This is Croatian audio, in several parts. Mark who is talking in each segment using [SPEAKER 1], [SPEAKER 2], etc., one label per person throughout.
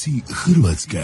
[SPEAKER 1] Dom je Hrvatska,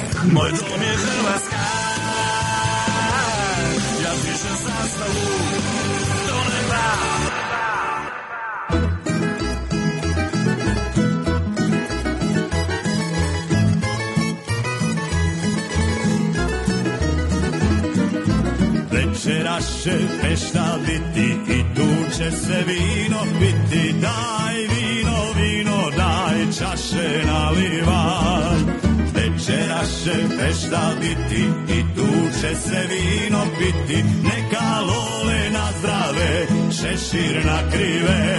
[SPEAKER 1] se vino piti. Neka lole na zdrave, šešir na krive.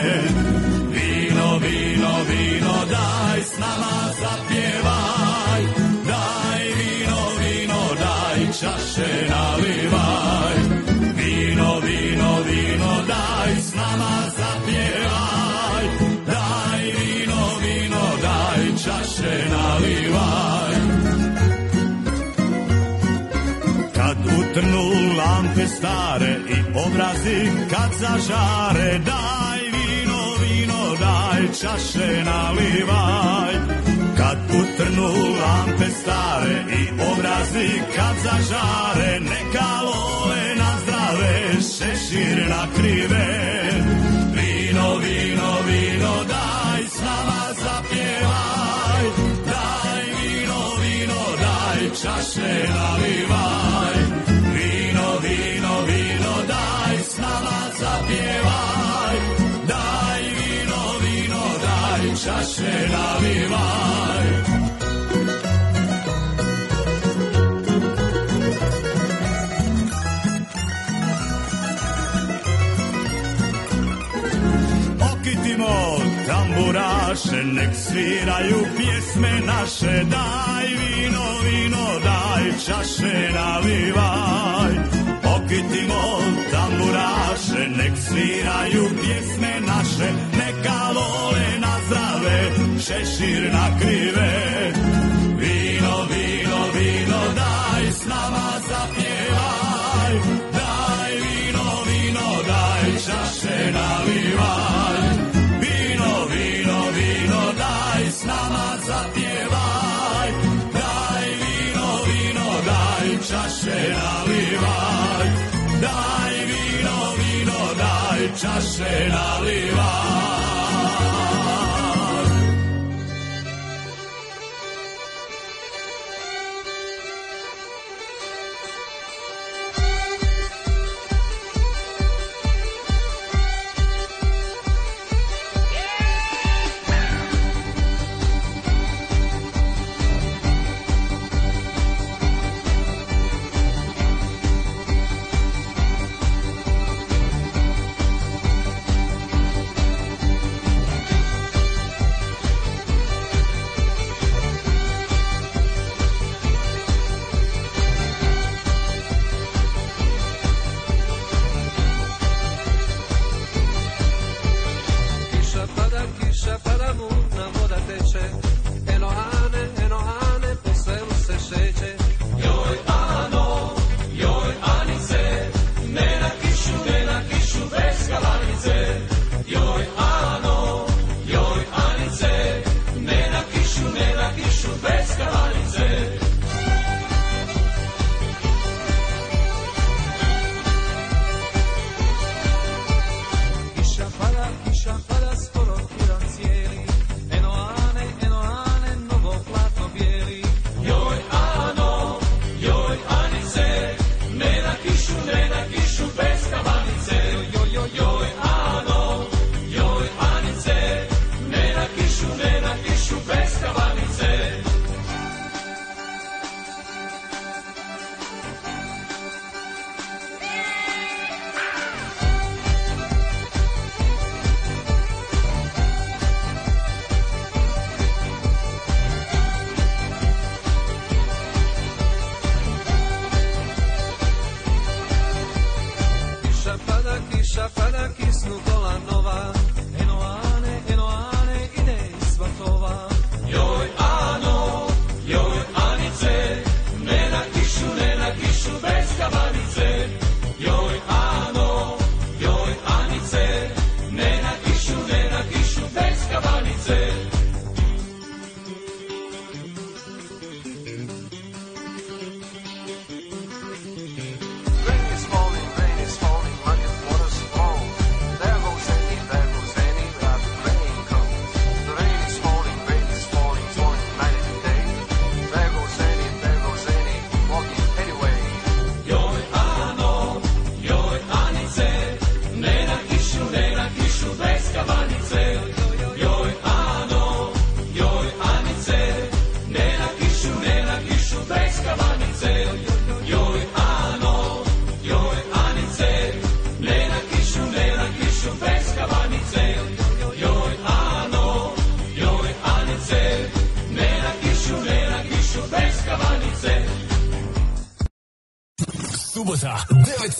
[SPEAKER 1] Stare i obrazi kad zažare, daj vino, vino, daj čaše nalivaj. Kad utrnu lampe stare i obrazi kad zažare, neka lole na zdrave, šešir na krive. Vino, vino, vino, daj s nama zapjevaj. Daj vino, vino, daj čaše nalivaj. Nalivaj. Okitimo tamburaše, nek sviraju pjesme naše, daj vino, vino, daj čaše nalivaj. Okitimo tamburaše, nek sviraju pjesme naše, zdrave, šešir na krive. Vino, vino, vino, daj s nama zapjevaj, daj vino, vino, daj čaše nalivaj. Vino, vino, vino, daj s nama zapjevaj, daj vino, vino, daj čaše nalivaj. Daj vino, vino, daj čaše nalivaj.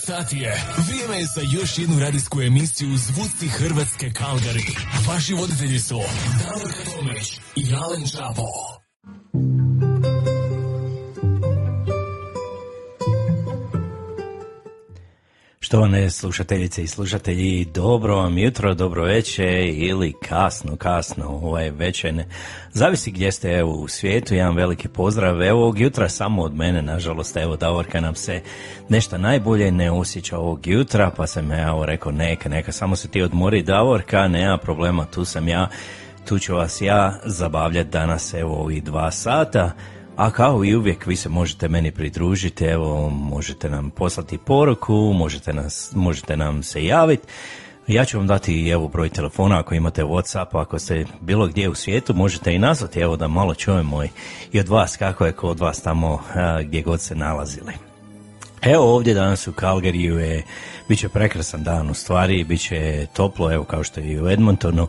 [SPEAKER 2] Sati je. Vrijeme je za još jednu radijsku emisiju Zvuci Hrvatske Kalgari. Vaši voditelji su Davor Tomić i Alen Čapo.
[SPEAKER 3] Štovane slušateljice i slušatelji, dobro vam jutro, dobro večer ili kasno, kasno, ovaj večer. Zavisi gdje ste evo, u svijetu, jedan veliki pozdrav. Evo ovog jutra samo od mene, nažalost, evo Davorka nam se nešto najbolje ne osjeća ovog jutra, pa sam ja evo rekao neka, neka, samo se ti odmori Davorka, nema problema, tu sam ja, tu ću vas ja zabavljati danas evo ovih dva sata. A kao i uvijek vi se možete meni pridružiti, evo možete nam poslati poruku, možete, nas, možete nam se javiti. Ja ću vam dati evo broj telefona ako imate Whatsapp, ako ste bilo gdje u svijetu možete i nazvati evo da malo čujemo i od vas kako je kod vas tamo gdje god se nalazili. Evo ovdje danas u Calgaryju je, bit će prekrasan dan u stvari, bit će toplo, evo kao što je i u Edmontonu.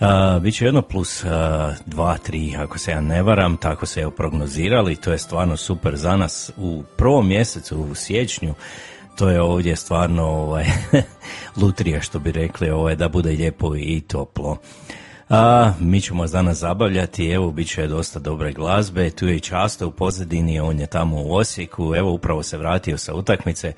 [SPEAKER 3] Uh, Biće jedno plus 2, uh, 3, ako se ja ne varam, tako se je prognozirali, to je stvarno super za nas u prvom mjesecu, u siječnju, to je ovdje stvarno ovaj, lutrija što bi rekli, ovaj, da bude lijepo i toplo. A, mi ćemo danas zabavljati, evo, bit će dosta dobre glazbe, tu je i Často u pozadini, on je tamo u Osijeku, evo, upravo se vratio sa utakmice,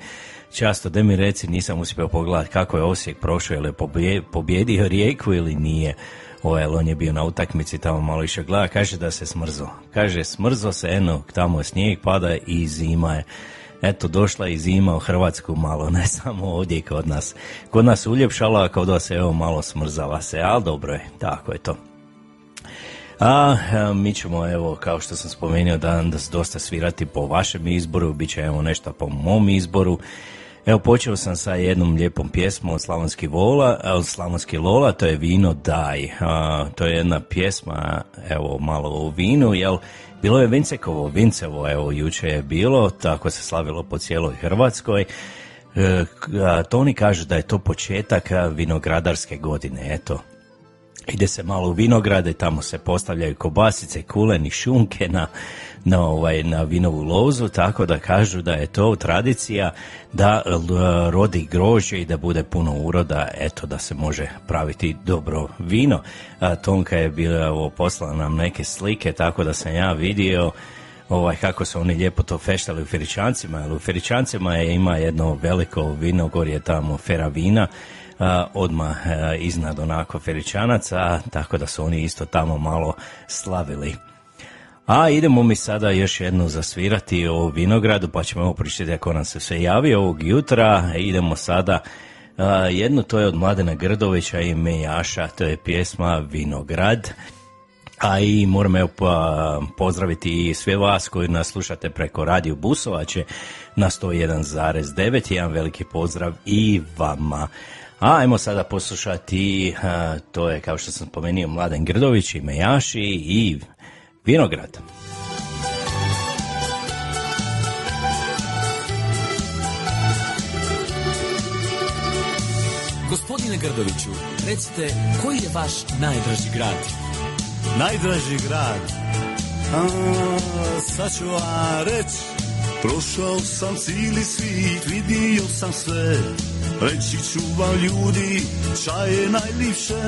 [SPEAKER 3] Často, da mi reci, nisam uspio pogledati kako je Osijek prošao, ili je pobjedio Rijeku ili nije. Ovaj, on je bio na utakmici, tamo malo više gleda, kaže da se smrzo. Kaže, smrzo se, eno, tamo je snijeg pada i zima je. Eto, došla i zima u Hrvatsku malo, ne samo ovdje kod nas. Kod nas uljepšala, a kod vas evo malo smrzala se, ali dobro je, tako je to. A, mi ćemo, evo, kao što sam spomenuo, danas dosta svirati po vašem izboru, bit će evo nešto po mom izboru. Evo počeo sam sa jednom lijepom pjesmom od Slavonski Vola, od Slavonski Lola, to je Vino Daj. to je jedna pjesma, evo malo o vinu, jel bilo je Vincekovo, Vincevo, evo juče je bilo, tako se slavilo po cijeloj Hrvatskoj. E, to oni kažu da je to početak vinogradarske godine, eto, ide se malo u vinograde, tamo se postavljaju kobasice, kuleni, šunke na, na, ovaj, na vinovu lozu, tako da kažu da je to tradicija da rodi grožđe i da bude puno uroda, eto da se može praviti dobro vino. A, Tonka je bila poslala nam neke slike, tako da sam ja vidio ovaj, kako su oni lijepo to feštali u Feričancima, jer u Feričancima je, ima jedno veliko vinogorje tamo, Fera vina, odmah iznad onako Feričanaca, tako da su oni isto tamo malo slavili. A idemo mi sada još jednu zasvirati o vinogradu, pa ćemo ovo pričati ako nam se sve javi ovog jutra. Idemo sada jedno to je od Mladena Grdovića i Mejaša, to je pjesma Vinograd. A i moram evo pozdraviti i sve vas koji nas slušate preko Radio Busovače na 101.9. Jedan veliki pozdrav i vama. A ajmo sada poslušati, to je kao što sam spomenuo Mladen Grdović i Mejaši i Vinograd.
[SPEAKER 2] Gospodine Grdoviću, recite, koji je vaš najdraži grad?
[SPEAKER 4] Najdraži grad? A, sad ću vam reći, prošao sam cijeli svit, vidio sam sve, reći ću vam ljudi, čaje najljepše,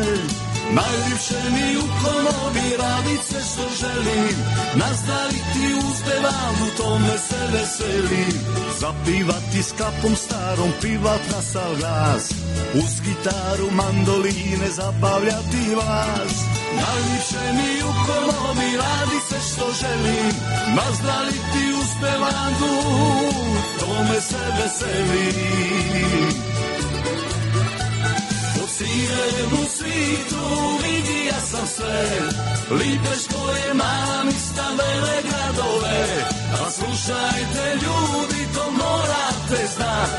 [SPEAKER 1] Najljepše mi u komobi radit sve što želim. Nazdraviti uzdevam, u tome se veselim. Zapivati s kapom starom, pivat na sav glas. Uz gitaru, mandoline, zabavljati vas. Najljepše mi u komobi radit sve što želim. Nazdraviti uzdevandu, tome se veselim cijelom svitu vidija sam sve. Lipeško je mala mista vele gradove. A slušajte ljudi to morate znat.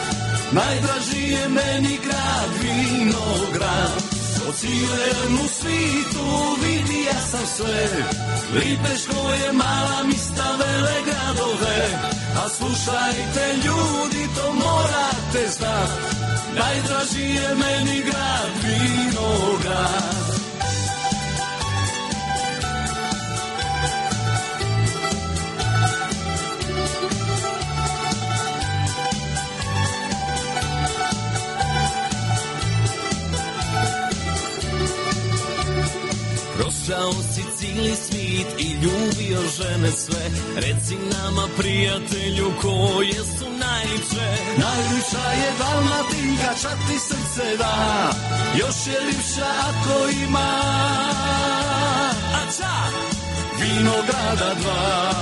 [SPEAKER 1] Najdraži je meni grad Vinograd. Po cijelom svitu vidija sam sve. Lipeško je mala mista vele gradove. A slušajte ljudi to morate znat Najdraži je meni grad Vinograd
[SPEAKER 5] Prošao si cijeli svit i ljubio žene sve. Reci nama prijatelju koje su najljepše?
[SPEAKER 1] Najljepša je Dalmatinka, čak ti srce da. Još je ljepša ako ima.
[SPEAKER 5] A ča?
[SPEAKER 1] Vinograda dva.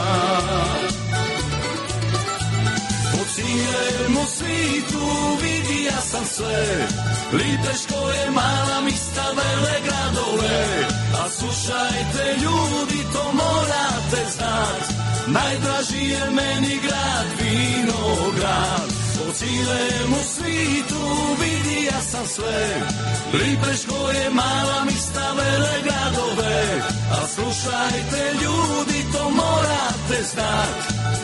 [SPEAKER 1] Po cijelemu svitu vidija sam sve. Lipeško je mala mista vele gradove Slušajte ljudi to morate znat. Najdraži je meni grad Vinograd. Po cijelemu svitu vidija sam sve. Lipeško je mala mista vele gradove. A slušajte ljudi to morate znat.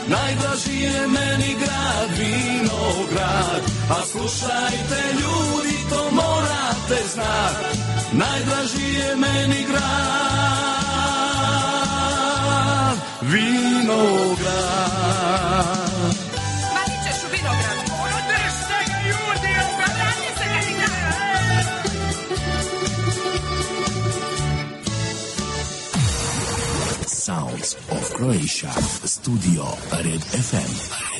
[SPEAKER 1] Najdraži je meni grad Vinograd. A slušajte ljudi to morate znat Najdraži je meni grad Vinograd
[SPEAKER 6] Mani ćeš u vinograd. Ono ga ljudi, se
[SPEAKER 7] Sounds of Croatia. Studio Red FM. Red FM.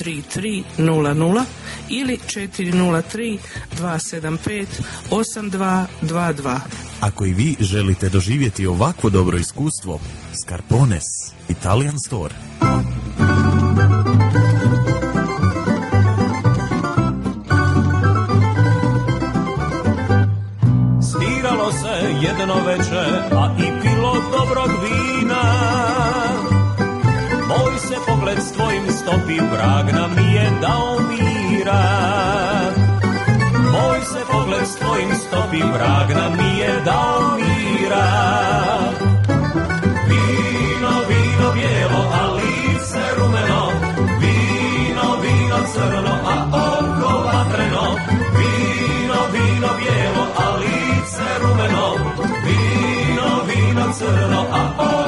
[SPEAKER 8] 3300 ili 403 275 8222.
[SPEAKER 9] Ako i vi želite doživjeti ovakvo dobro iskustvo, Scarpones Italian Store.
[SPEAKER 5] Sviralo se jedno veče, a i pilo dobrog vina. stopi vrag nam je dao mira. Moj se pogled s tvojim stopi vrag nam je dao mira. Vino, vino bijelo, a lice rumeno. Vino, vino crno, a oko vatreno Vino, vino bijelo, a lice rumeno. Vino, vino crno, a oko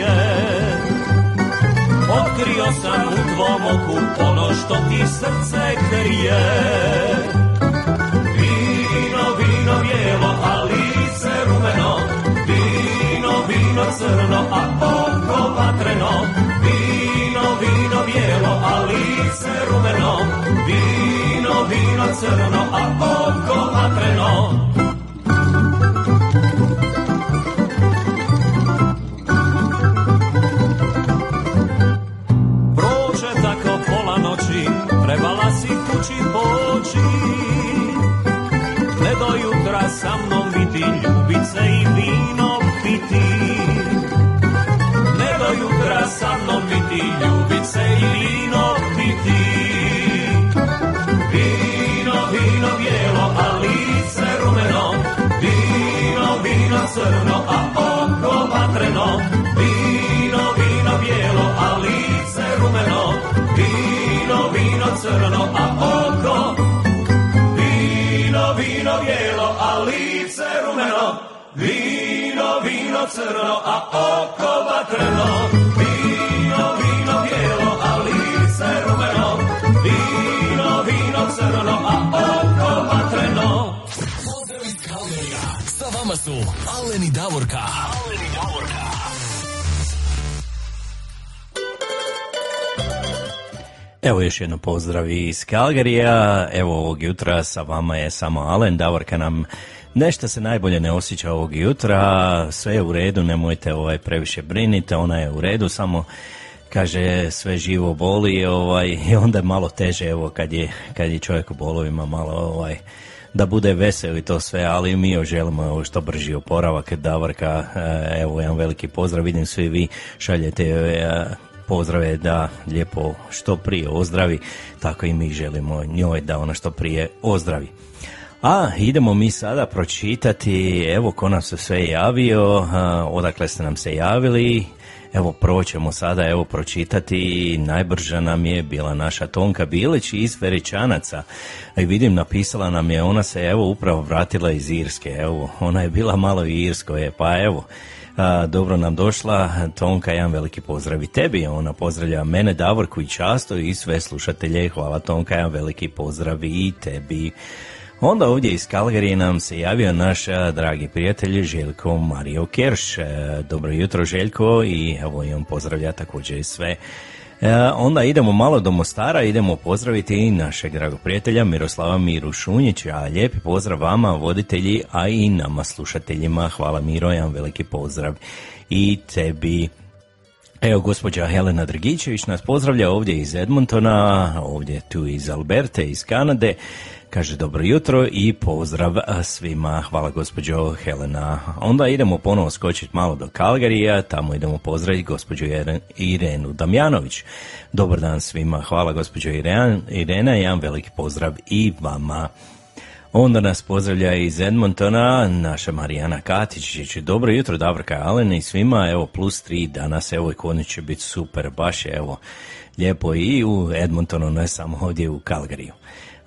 [SPEAKER 5] krije. Otkrio sam u tvom oku ono što ti srce krije. Vino, vino bijelo, a lice rumeno, vino, vino crno, a oko vatreno. Vino, vino bijelo, a lice rumeno, vino, vino crno, a oko vatreno. Trebala si kući poći. Ne do jutra sa mnom biti, ljubice i vino piti. Ne do jutra sa mnom biti, ljubice i vino piti. Vino, vino bijelo, a lice rumeno, vino, vino crno, a oko vatreno. Vino, vino bijelo, a lice rumeno, vino, vino crno, a oko Vino, vino bijelo, a lice rumeno, vino, vino crno, a oko vatreno. Vino, vino bijelo, a lice rumeno, vino, vino crno, a oko vatreno.
[SPEAKER 2] Pozdrav iz Kalgarija. Sa vama su Alen i Davorka. Alen i Davorka.
[SPEAKER 3] Evo još jedno pozdrav iz Kalgarija. Evo ovog jutra sa vama je samo Alen. Davorka nam nešto se najbolje ne osjeća ovog jutra. Sve je u redu, nemojte ovaj previše brinite. Ona je u redu, samo kaže sve živo boli ovaj, i onda je malo teže evo kad je, kad je čovjek u bolovima malo ovaj, da bude vesel i to sve, ali mi joj želimo što brži oporavak Davorka, e, evo jedan veliki pozdrav, vidim svi vi šaljete e, pozdrave da lijepo što prije ozdravi, tako i mi želimo njoj da ona što prije ozdravi. A idemo mi sada pročitati, evo ko nam se sve javio, odakle ste nam se javili, evo prvo ćemo sada evo pročitati, najbrža nam je bila naša Tonka Bilić iz Veričanaca, i vidim napisala nam je, ona se evo upravo vratila iz Irske, evo, ona je bila malo i Irsko je, pa evo, dobro nam došla, Tonka, jedan veliki pozdrav i tebi, ona pozdravlja mene, Davorku i Často i sve slušatelje, hvala Tonka, jedan veliki pozdrav i tebi. Onda ovdje iz Kalgarije nam se javio naš dragi prijatelj Željko Mario Kerš. Dobro jutro Željko i evo i on pozdravlja također sve. E, onda idemo malo do Mostara, idemo pozdraviti i našeg dragog prijatelja Miroslava Miru Šunjića. Lijepi pozdrav vama, voditelji, a i nama slušateljima. Hvala Miro, jedan veliki pozdrav i tebi. Evo, gospođa Helena Drgičević nas pozdravlja ovdje iz Edmontona, ovdje tu iz Alberte, iz Kanade. Kaže dobro jutro i pozdrav svima. Hvala gospođo Helena. Onda idemo ponovo skočiti malo do Kalgarija, tamo idemo pozdraviti gospođu Ire- Irenu Damjanović. Dobar dan svima. Hvala gospođo Iren- Irena, jedan veliki pozdrav i vama. Onda nas pozdravlja iz Edmontona naša Marijana Katić. Dobro jutro, Davorka Alen i svima, evo plus tri danas, evo i kod će biti super, baš evo lijepo i u Edmontonu, ne samo ovdje u Kalgariju.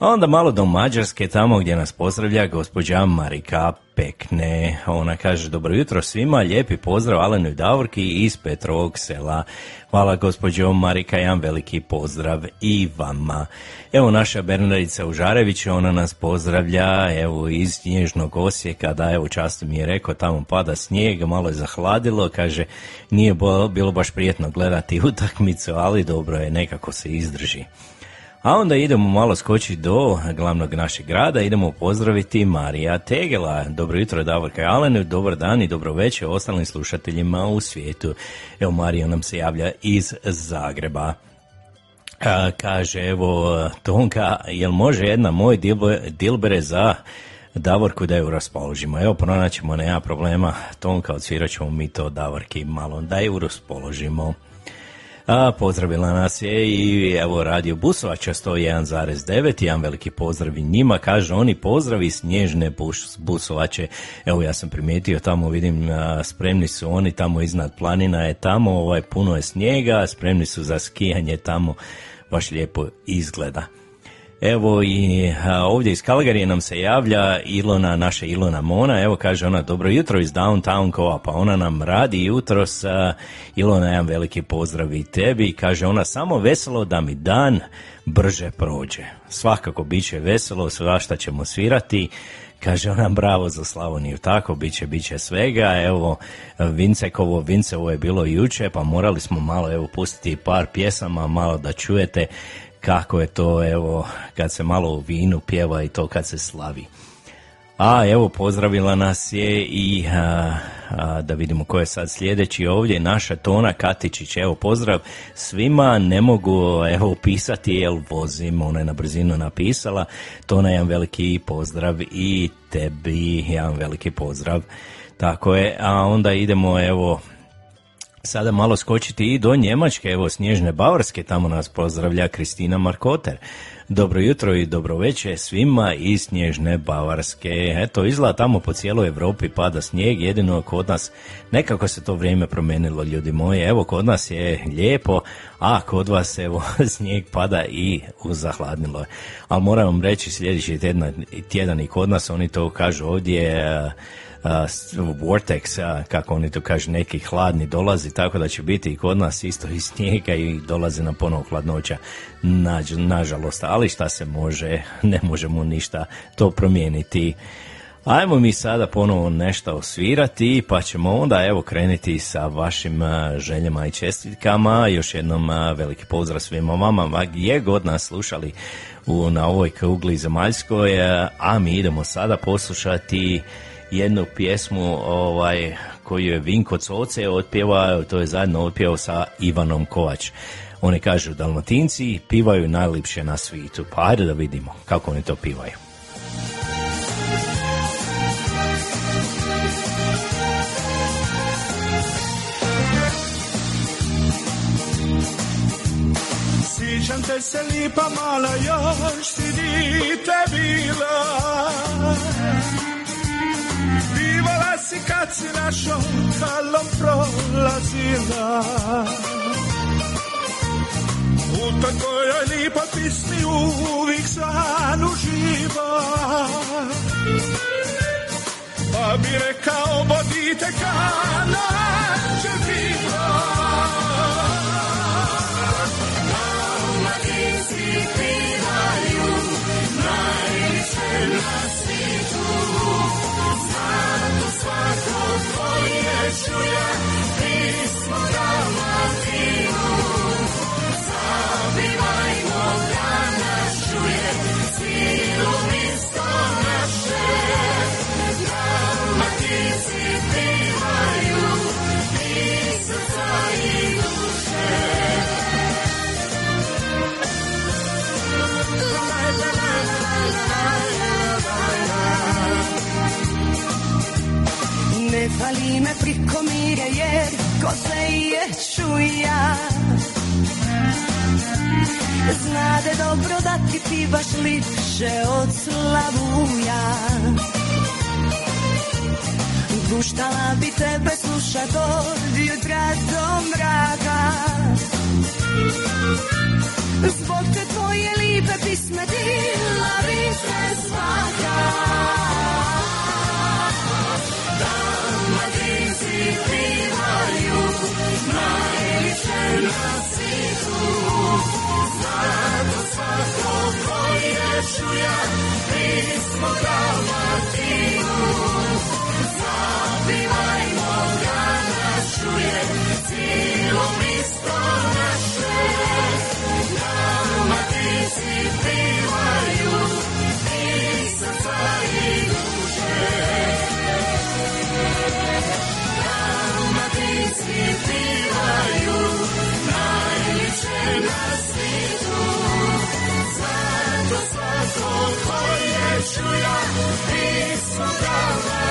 [SPEAKER 3] A onda malo do Mađarske, tamo gdje nas pozdravlja gospođa Marika Pekne. Ona kaže, dobro jutro svima, lijepi pozdrav Alenu i Davorki iz Petrovog sela. Hvala gospođo Marika, jedan veliki pozdrav i vama. Evo naša Bernardica Užarević, ona nas pozdravlja, evo iz Nježnog Osijeka, da evo často mi je rekao, tamo pada snijeg, malo je zahladilo, kaže, nije bilo baš prijetno gledati utakmicu, ali dobro je, nekako se izdrži. A onda idemo malo skočiti do glavnog našeg grada, idemo pozdraviti Marija Tegela. Dobro jutro Davorka Alenu, dobar dan i dobro večer ostalim slušateljima u svijetu. Evo Marija nam se javlja iz Zagreba. A, kaže, evo, Tonka, jel može jedna moj dilbe- dilbere za Davorku da ju raspoložimo? Evo, pronaćemo, nema problema. Tonka, odsvirat ćemo mi to Davorki malo da ju raspoložimo. A, pozdravila nas je i evo Radio Busovača 101.9, jedan veliki pozdrav i njima, kaže oni pozdravi snježne bus, Busovače, evo ja sam primijetio tamo vidim spremni su oni tamo iznad planina je tamo, ovaj, puno je snijega, spremni su za skijanje tamo, baš lijepo izgleda. Evo i ovdje iz Kalgarije nam se javlja Ilona, naša Ilona Mona, evo kaže ona dobro jutro iz Downtown co pa ona nam radi jutros, Ilona jedan veliki pozdrav i tebi, kaže ona samo veselo da mi dan brže prođe. Svakako bit će veselo, svašta ćemo svirati, Kaže ona bravo za Slavoniju, tako bit će, bit će svega, evo Vincekovo, Vincevo je bilo juče, pa morali smo malo evo pustiti par pjesama, malo da čujete kako je to, evo, kad se malo u vinu pjeva i to kad se slavi. A evo pozdravila nas je i da vidimo ko je sad sljedeći ovdje, naša Tona Katičić, evo pozdrav svima, ne mogu evo upisati jel vozim, ona je na brzinu napisala, Tona jedan veliki pozdrav i tebi jedan veliki pozdrav. Tako je, a onda idemo evo sada malo skočiti i do Njemačke, evo Snježne Bavarske, tamo nas pozdravlja Kristina Markoter. Dobro jutro i dobro večer svima iz Snježne Bavarske. Eto, izgleda tamo po cijeloj Europi pada snijeg, jedino kod nas nekako se to vrijeme promijenilo, ljudi moji. Evo, kod nas je lijepo, a kod vas evo snijeg pada i zahladnilo je. Ali moram vam reći sljedeći tjedan, tjedan i kod nas, oni to kažu ovdje, vortex, kako oni to kažu, neki hladni dolazi, tako da će biti i kod nas isto iz snijega i dolazi na ponovo hladnoća, nažalost, ali šta se može, ne možemo ništa to promijeniti. Ajmo mi sada ponovo nešto osvirati, pa ćemo onda evo krenuti sa vašim željama i čestitkama. Još jednom veliki pozdrav svima vama, gdje god nas slušali u, na ovoj kugli zemaljskoj, a mi idemo sada poslušati jednu pjesmu ovaj, koju je Vinko Coce otpjeva, to je zajedno otpjevao sa Ivanom Kovač. Oni kažu Dalmatinci pivaju najlipše na svitu. Pa ajde da vidimo kako oni to pivaju.
[SPEAKER 10] Sjećam te se lipa mala još si dite bila Pivala si kad si našom kalom prolazila U takoj lipo pismi uvijek san uživa Pa bi rekao bodite kana
[SPEAKER 11] Ne fali me prikomire jer ko se je čuja Znade dobro da ti pivaš lipše od slavuja Guštala bi tebe slušat od jutra do mraka Zbog te tvoje lipe pisme dila tvoje čuja pismo Dalmatinu Zabivajmo ga nas čuje cijelom istom
[SPEAKER 2] Jesús, Jesús,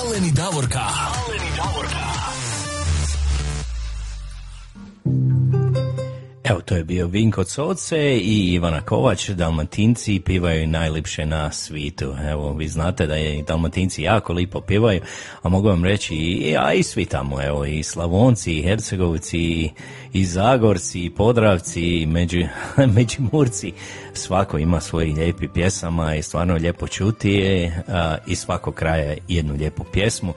[SPEAKER 2] Aleni Davorka.
[SPEAKER 3] Aleni Evo, to je bio Vinko Coce i Ivana Kovač, Dalmatinci pivaju najlipše na svitu. Evo, vi znate da je Dalmatinci jako lipo pivaju, a mogu vam reći, i, a i svi tamo, evo, i Slavonci, i Hercegovci, i Zagorci, i Podravci, i Među, Međimurci, svako ima svojih lijepi pjesama i stvarno lijepo čuti je i svako kraja jednu lijepu pjesmu.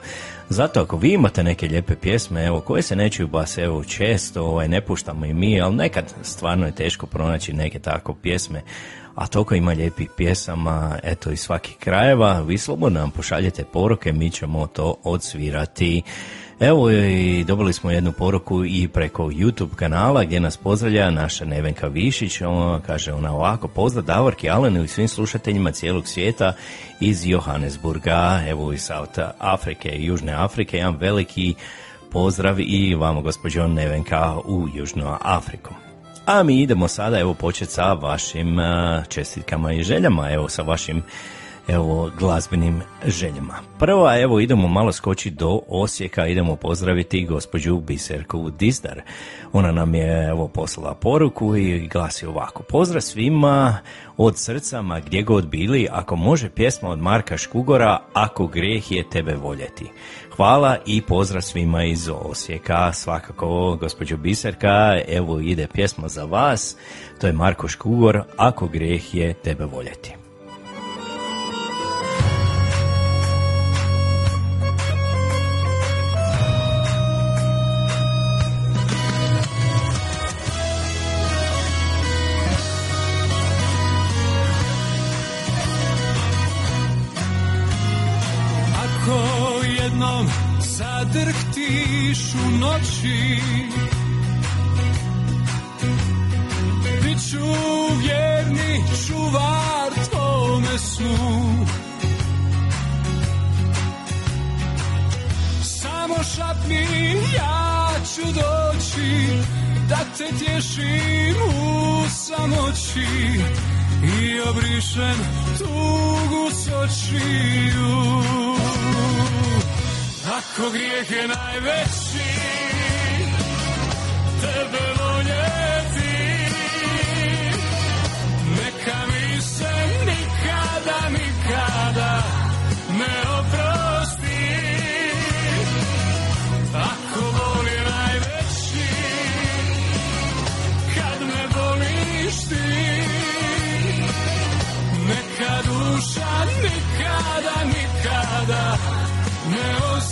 [SPEAKER 3] Zato ako vi imate neke lijepe pjesme, evo, koje se ne čuju bas, evo, često, ovaj, ne puštamo i mi, ali nekad stvarno je teško pronaći neke tako pjesme, a toliko ima lijepih pjesama, eto, iz svakih krajeva, vi slobodno nam pošaljete poruke, mi ćemo to odsvirati. Evo i dobili smo jednu poruku i preko YouTube kanala gdje nas pozdravlja naša Nevenka Višić. Ona kaže ona ovako, pozdrav Davorki Alenu i svim slušateljima cijelog svijeta iz Johannesburga, evo iz South Afrike Južne Afrike. Jedan veliki pozdrav i vama gospođo Nevenka u Južnu Afriku. A mi idemo sada evo početi sa vašim uh, čestitkama i željama, evo sa vašim evo glazbenim željama. Prva, evo idemo malo skoči do Osijeka, idemo pozdraviti gospođu Biserku Dizdar. Ona nam je evo poslala poruku i glasi ovako. Pozdrav svima od srca, ma gdje god bili, ako može pjesma od Marka Škugora, ako grijeh je tebe voljeti. Hvala i pozdrav svima iz Osijeka, svakako gospođo Biserka, evo ide pjesma za vas, to je Marko Škugor, ako grijeh je tebe voljeti.
[SPEAKER 12] Zadrhtiš u noći. Bit ću vjerni čuvar tvome snu. Samo šapni, ja ću doći Da te tješim u samoći I obrišem tugu s očiju Ako grijeh je najveći Tebe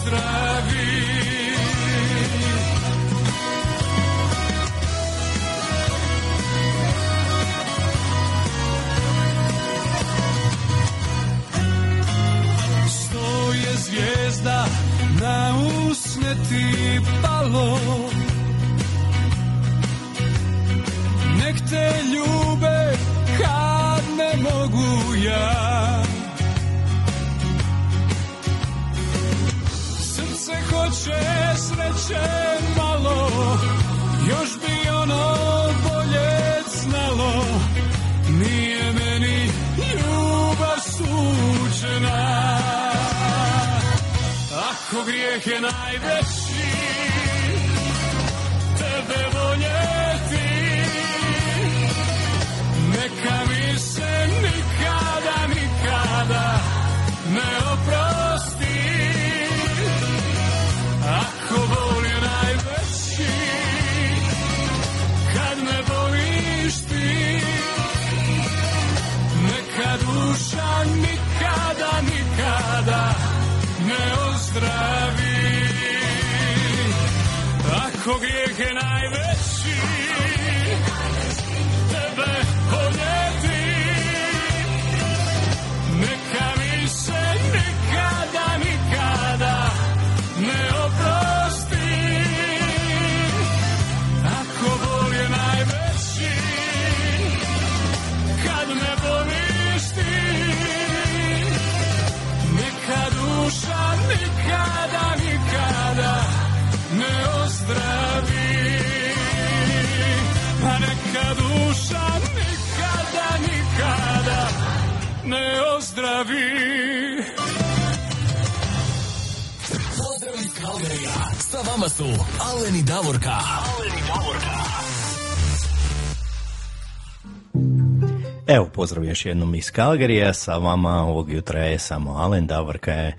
[SPEAKER 12] ne ozdravi Sto je zvijezda na usne ti palo. Nek te ljube kad ne mogu ja Srce hoće sreće malo Još bi ono bolje znalo. Nije meni ljubav suđena. Ako grijeh je najveći Tebe voljeti Neka mi se nikada, nikada ne oprosti Ako grijeh
[SPEAKER 2] Sa vama su Aleni Davorka.
[SPEAKER 3] Evo, pozdrav još jednom iz Kalgarija, sa vama ovog jutra je samo Alen Davorka je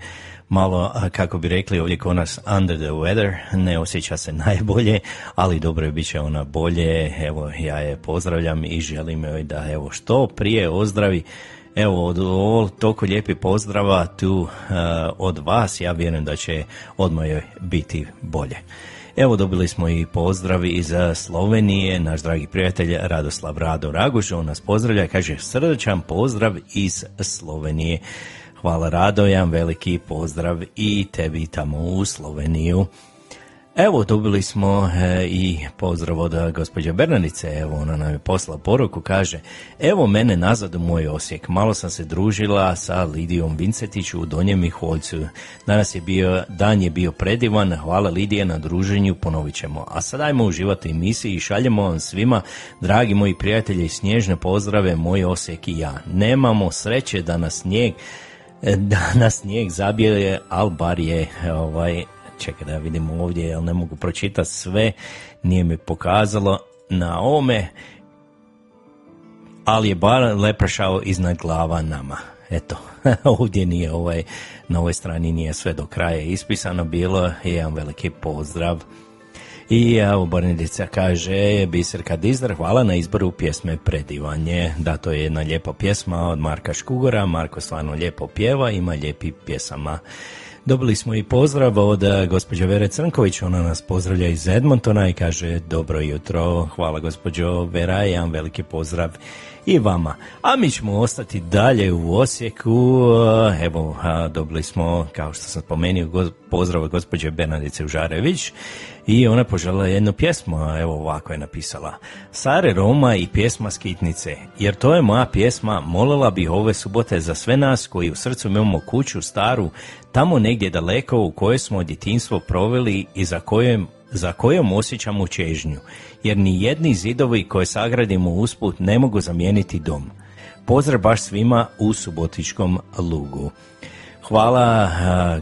[SPEAKER 3] malo, kako bi rekli ovdje kod nas under the weather, ne osjeća se najbolje, ali dobro je bit će ona bolje, evo ja je pozdravljam i želim joj da evo što prije ozdravi, Evo, od toliko lijepi pozdrava tu a, od vas, ja vjerujem da će odmah biti bolje. Evo dobili smo i pozdrav iz Slovenije, naš dragi prijatelj Radoslav Rado Raguž, on nas pozdravlja kaže srdačan pozdrav iz Slovenije. Hvala Rado, jedan veliki pozdrav i tebi tamo u Sloveniju. Evo, dobili smo e, i pozdrav od e, gospođe Bernanice, evo ona nam je poslala poruku, kaže Evo mene nazad u moj Osijek, malo sam se družila sa Lidijom Vincetić u Donjem Miholjcu. Danas je bio, dan je bio predivan, hvala Lidije na druženju, ponovit ćemo. A sad ajmo uživati emisiji i šaljemo vam svima, dragi moji prijatelji, snježne pozdrave, moj Osijek i ja. Nemamo sreće da nas snijeg da nas snijeg zabije, ali bar je ovaj, čekaj da vidim ovdje, jer ne mogu pročitati sve, nije mi pokazalo na ovome, ali je bar lepršao iznad glava nama. Eto, ovdje nije ovaj, na ovoj strani nije sve do kraja ispisano bilo, jedan veliki pozdrav. I evo Bornedica kaže, Biserka Dizdar, hvala na izboru pjesme Predivanje. Da, to je jedna lijepa pjesma od Marka Škugora, Marko stvarno lijepo pjeva, ima lijepi pjesama. Dobili smo i pozdrav od eh, gospođe Vere Crnković, ona nas pozdravlja iz Edmontona i kaže dobro jutro, hvala gospođo Vera, jedan veliki pozdrav i vama. A mi ćemo ostati dalje u Osijeku, evo dobili smo, kao što sam spomenuo, pozdrav gospođe Bernadice Užarević i ona poželjela jednu pjesmu, evo ovako je napisala. Sare Roma i pjesma Skitnice, jer to je moja pjesma, molila bih ove subote za sve nas koji u srcu imamo kuću staru, tamo negdje daleko u kojoj smo djetinstvo proveli i za kojem za kojom osjećamo čežnju, jer ni jedni zidovi koje sagradimo usput ne mogu zamijeniti dom. Pozdrav baš svima u Subotičkom lugu. Hvala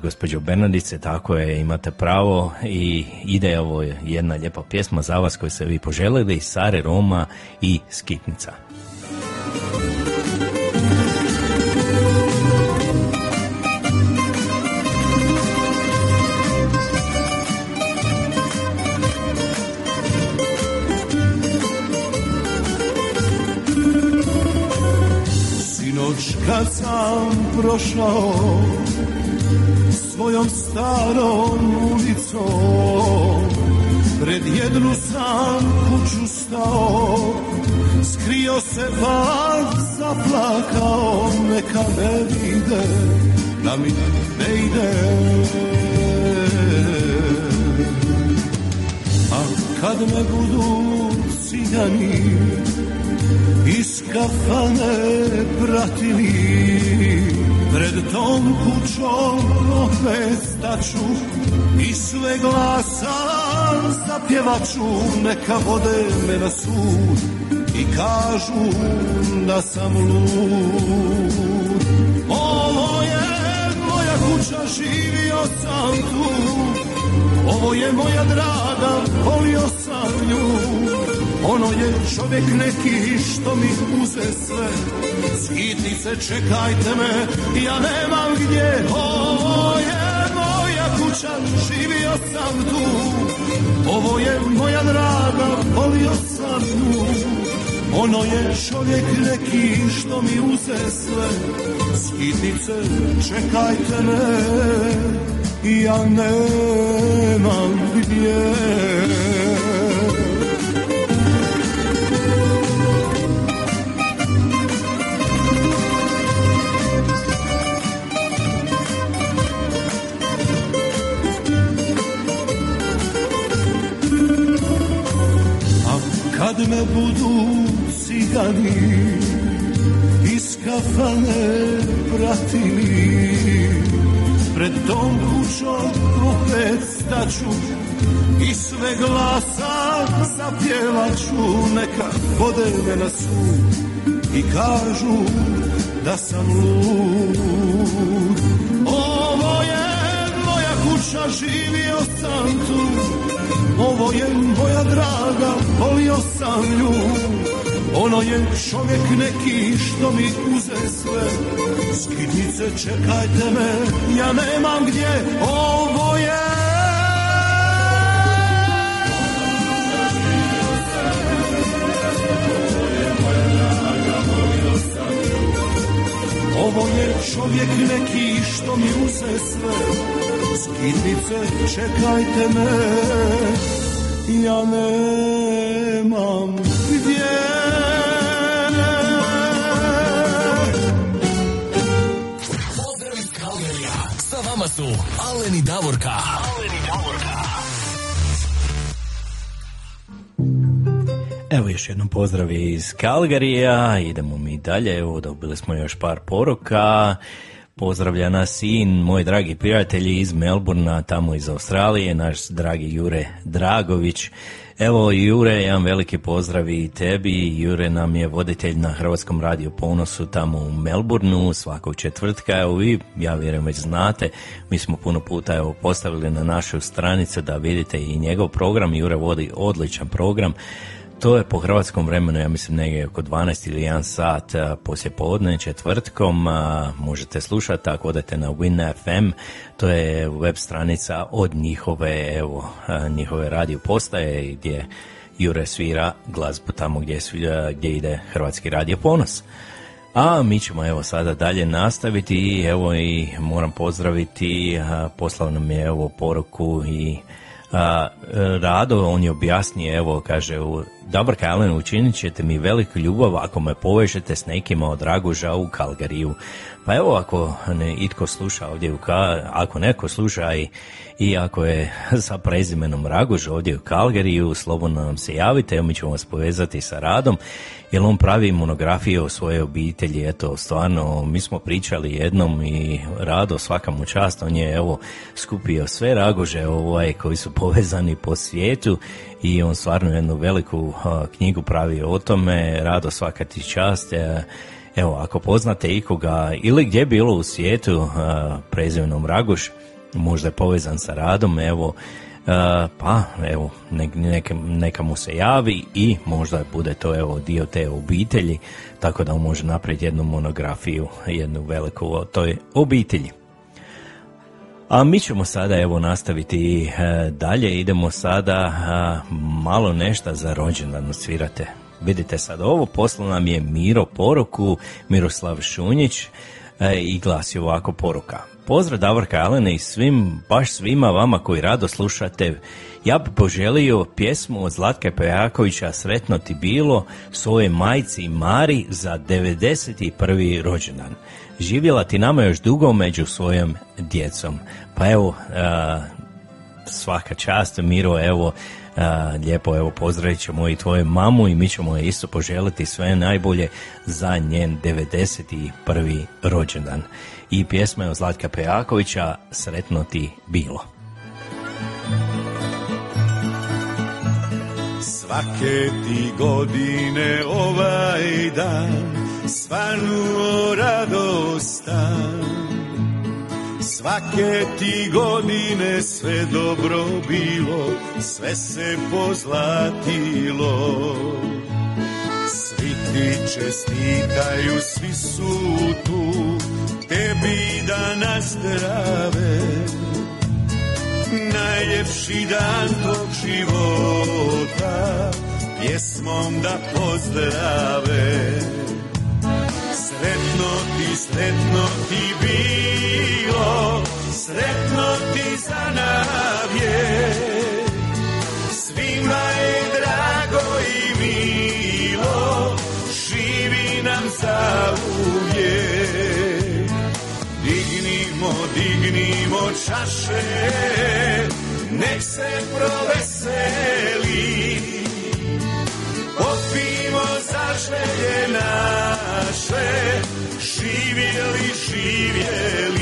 [SPEAKER 3] gospođo Bernardice, tako je, imate pravo i ide ovo jedna lijepa pjesma za vas koju ste vi poželjeli, Sare Roma i Skitnica.
[SPEAKER 1] Kad sam prošao svojom starom ulicom. Pred jednu sam kuću stao Skrio se pa zaplakao Neka me vide da mi ne ide. A kad me budu cigani iz kafane pratili Pred tom kućom opet I sve glasa zapjevaću Neka vode me na sud I kažu da sam lud. Ovo je moja kuća, živio sam tu. Ovo je moja draga, volio sam nju Ono je čovjek neki što mi uze sve. Skitnice čekajte me, ja nemam gdje. Ovo je moja kuća, živio sam tu. Ovo je moja draga, volio sam nju. Ono je čovjek neki što mi uze sve. Skitnice čekajte me ja nemam gdje kad me budu cigani iz kafane pratili. Pred tom kućom opet staću I sve glasa zapjevaću Neka vode me na sud I kažu da sam lud
[SPEAKER 13] Duša živio sam tu. Ovo je moja draga, volio sam nju. Ono je čovjek neki što mi uze sve. Skidnice čekajte me, ja nemam gdje. Ovo je Ovo je čovjek neki što mi uze sve Skidnice čekajte me Ja nemam gdje
[SPEAKER 2] Pozdrav iz. Sa vama su Alen i Davorka. Alen i Davorka.
[SPEAKER 3] Evo još jednom pozdrav iz Kalgarija, idemo mi dalje, evo dobili smo još par poruka. Pozdravlja nas sin, moj dragi prijatelji iz Melburna, tamo iz Australije, naš dragi Jure Dragović. Evo Jure, jedan veliki pozdrav i tebi. Jure nam je voditelj na Hrvatskom radiju Ponosu tamo u Melbourneu svakog četvrtka. Evo vi, ja vjerujem već znate, mi smo puno puta evo, postavili na našu stranicu da vidite i njegov program. Jure vodi odličan program. To je po hrvatskom vremenu, ja mislim negdje oko 12 ili 1 sat a, poslije podne četvrtkom. a, možete slušati ako odete na Win FM, to je web stranica od njihove, evo, a, njihove radio postaje gdje Jure svira glazbu tamo gdje, svira, gdje ide Hrvatski radio ponos. A mi ćemo evo sada dalje nastaviti i evo i moram pozdraviti, poslao nam je evo poruku i a, Rado, on je objasnio, evo, kaže, u Dobar Kalen, učinit ćete mi veliku ljubav ako me povežete s nekima od Raguža u Kalgariju. Pa evo, ako ne itko sluša ovdje u Ka, ako neko sluša i, i ako je sa prezimenom Raguž ovdje u Kalgariju, slobodno nam se javite, evo mi ćemo vas povezati sa Radom, jer on pravi monografije o svojoj obitelji, eto, stvarno, mi smo pričali jednom i Rado, svaka mu čast, on je, evo, skupio sve Raguže, ovaj, koji su povezani po svijetu i on stvarno jednu veliku knjigu pravi o tome, Rado, svaka ti čast, e, Evo, ako poznate ikoga ili gdje bilo u svijetu prezimenom Raguš, možda je povezan sa radom, evo, pa evo, nek, neka, neka mu se javi i možda bude to evo dio te obitelji, tako da on može napraviti jednu monografiju, jednu veliku o toj obitelji. A mi ćemo sada evo nastaviti e, dalje, idemo sada malo nešto za rođendan svirate. Vidite sad ovo, poslao nam je Miro poruku, Miroslav Šunjić e, i glasi ovako poruka. Pozdrav Davorka Alene i svim, baš svima vama koji rado slušate. Ja bi poželio pjesmu od Zlatka Pejakovića Sretno ti bilo svoje majci Mari za 91. rođendan. Živjela ti nama još dugo među svojom djecom. Pa evo, svaka čast Miro, evo, lijepo evo pozdravit ćemo i tvoju mamu i mi ćemo je isto poželiti sve najbolje za njen 91. rođendan. I pjesma je od Zlatka Pejakovića Sretno ti bilo.
[SPEAKER 13] Svake ti godine ovaj dan svanuo radostan Svake ti godine sve dobro bilo, sve se pozlatilo. Svi ti čestitaju, svi su tu, tebi da nazdrave. Najljepši dan tog života, pjesmom da pozdrave. Sretno ti, sretno ti bilo, sretno ti za navje. Svima je drago i milo, živi nam za uvijek. Dignimo, dignimo čaše, nek se proveseli. Za želje naše, živjeli, živjeli.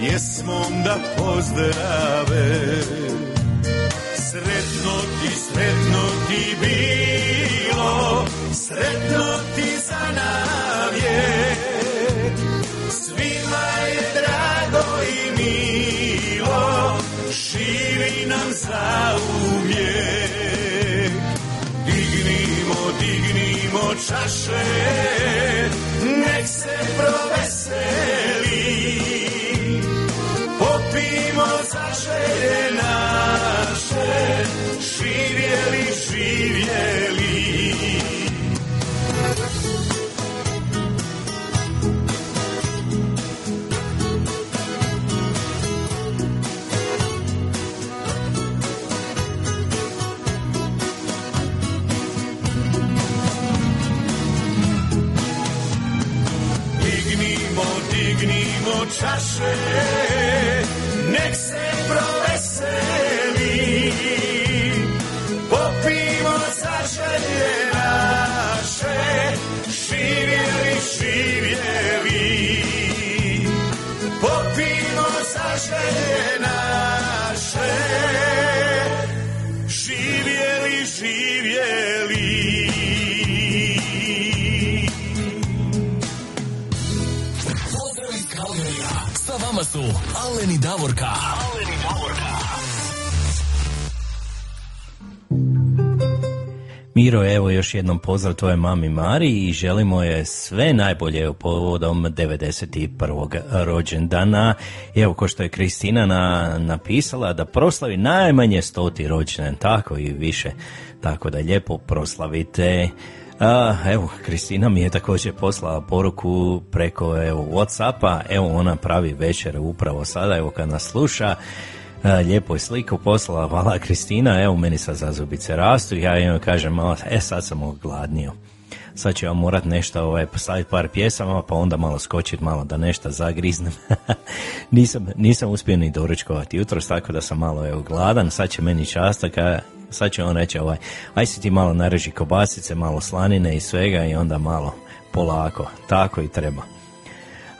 [SPEAKER 13] pjesmom da pozdrave. Sretno ti, sretno ti bilo sretno ti za navje. Svima je drago i milo živi nam za uvijek dignimo, dignimo čaše nek se proveseli dignimo
[SPEAKER 2] Alen i Davorka. Alen i Davorka.
[SPEAKER 3] Miro, evo još jednom pozdrav tvoje mami Mari i želimo je sve najbolje u povodom 91. rođendana. Evo, ko što je Kristina na, napisala, da proslavi najmanje stoti rođendan, tako i više. Tako da lijepo proslavite. A, evo, Kristina mi je također poslala poruku preko evo, Whatsappa, evo ona pravi večer upravo sada, evo kad nas sluša, lijepo je sliku poslala, hvala Kristina, evo meni sad zazubice rastu, ja joj kažem malo, e sad sam ogladnio. Sad ću vam morat nešto ovaj, postaviti par pjesama, pa onda malo skočiti, malo da nešto zagriznem. nisam, nisam uspio ni doručkovati jutros, tako da sam malo evo, gladan, sad će meni častak, sad će on reći, ovaj, aj si ti malo nareži kobasice, malo slanine i svega i onda malo polako, tako i treba.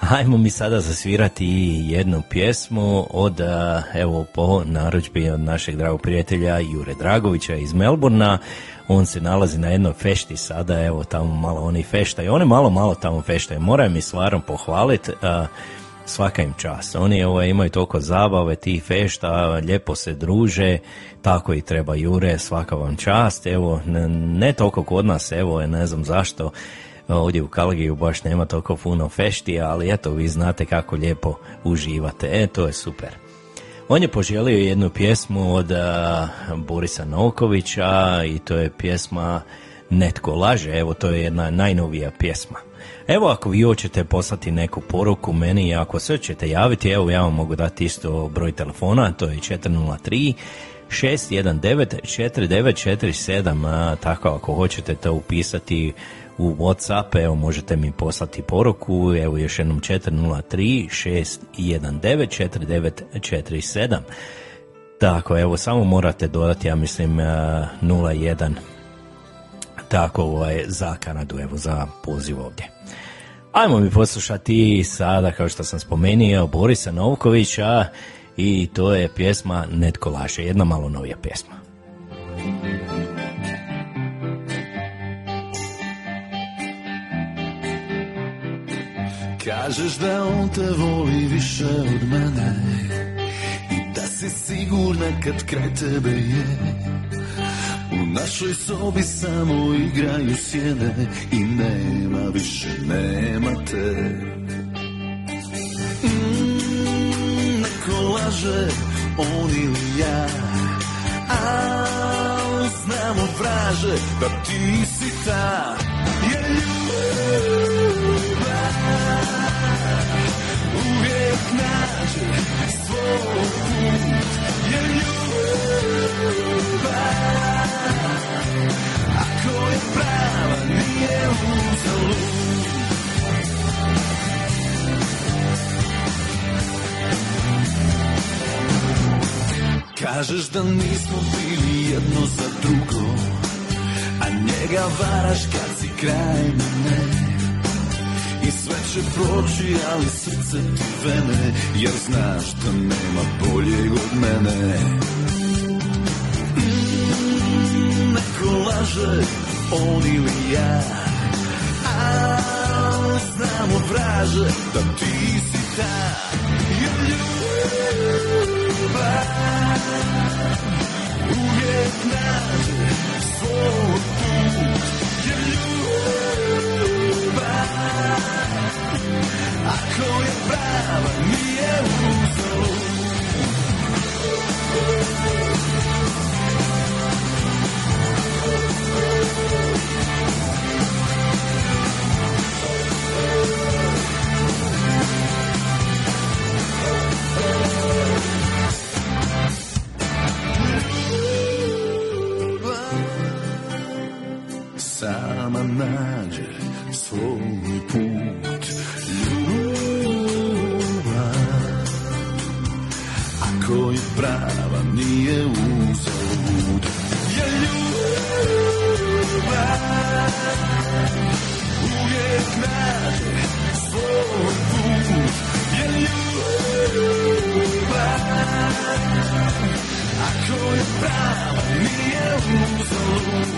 [SPEAKER 3] Hajmo mi sada zasvirati jednu pjesmu od, evo, po narudžbi od našeg dragog prijatelja Jure Dragovića iz Melburna. On se nalazi na jednoj fešti sada, evo, tamo malo oni feštaju. Oni malo, malo tamo feštaju. Moram mi stvarno pohvaliti, svaka im čast. Oni ovaj, imaju toliko zabave, ti fešta, lijepo se druže, tako i treba Jure, svaka vam čast. Evo, ne, ne toliko kod nas, evo, ne znam zašto, ovdje u Kalgiju baš nema toliko puno fešti, ali eto, vi znate kako lijepo uživate. E, to je super. On je poželio jednu pjesmu od a, Borisa Novkovića i to je pjesma Netko laže, evo to je jedna najnovija pjesma. Evo ako vi hoćete poslati neku poruku meni i ako se ćete javiti, evo ja vam mogu dati isto broj telefona, to je 403 619 4947, a, tako ako hoćete to upisati u Whatsapp, evo možete mi poslati poruku, evo još jednom 403 619 4947. Tako, evo, samo morate dodati, ja mislim, a, 01 tako ovaj, za Kanadu, evo za poziv ovdje. Ajmo mi poslušati sada, kao što sam spomenuo, Borisa Novkovića i to je pjesma Netko laže, jedna malo novija pjesma.
[SPEAKER 13] Kažeš da on te voli više od mene I da si sigurna kad kraj tebe je u našoj sobi samo igraju sjene I nema više, nema te. Mm, Neko laže, on ili ja A znamo vraže da ti si ta. Jer ljubav uvijek nađe svoj put.
[SPEAKER 1] Jer ljubav prava nije uzalud Kažeš da nismo bili jedno za drugo A njega varaš kad si kraj mene I sve će proći, ali srce ti vene Jer znaš da nema boljeg od mene. Mm, Neko laže on ili ja. A znamo vraže da ti si ta. Ljubav uvijek nađe svoj put Jer ljubav ako je prava nije uzor nađe svoj put ljubav ako je prava nije uzalud jer ljubav uvijek nađe svoj put jer ljubav ako je prava nije uzalud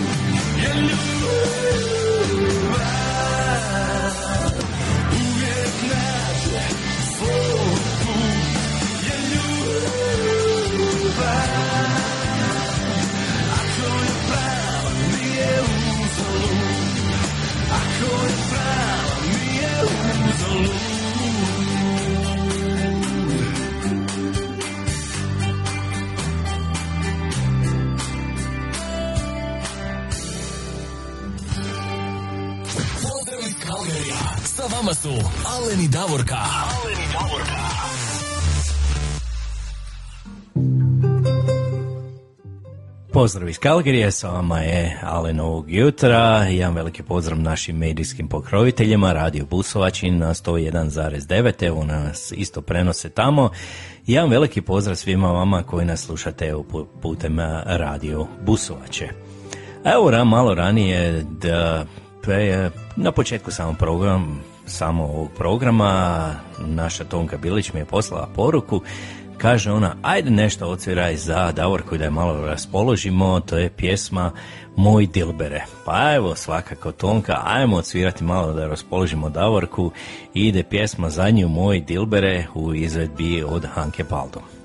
[SPEAKER 2] Kalgarija. Sa vama su Aleni Davorka. Aleni Davorka.
[SPEAKER 3] Pozdrav iz Kalgerije, sa vama je Alen ovog jutra. Jedan veliki pozdrav našim medijskim pokroviteljima, Radio Busovačin na 101.9, evo nas isto prenose tamo. Jedan veliki pozdrav svima vama koji nas slušate putem Radio Busovače. Evo malo ranije, da, pre, na početku samog program, samo ovog programa, naša Tonka Bilić mi je poslala poruku Kaže ona, ajde nešto odsviraj za Davorku da je malo raspoložimo, to je pjesma Moj Dilbere. Pa evo, svakako Tonka, ajmo odsvirati malo da raspoložimo Davorku. Ide pjesma za nju Moj Dilbere u izvedbi od Hanke Paldo.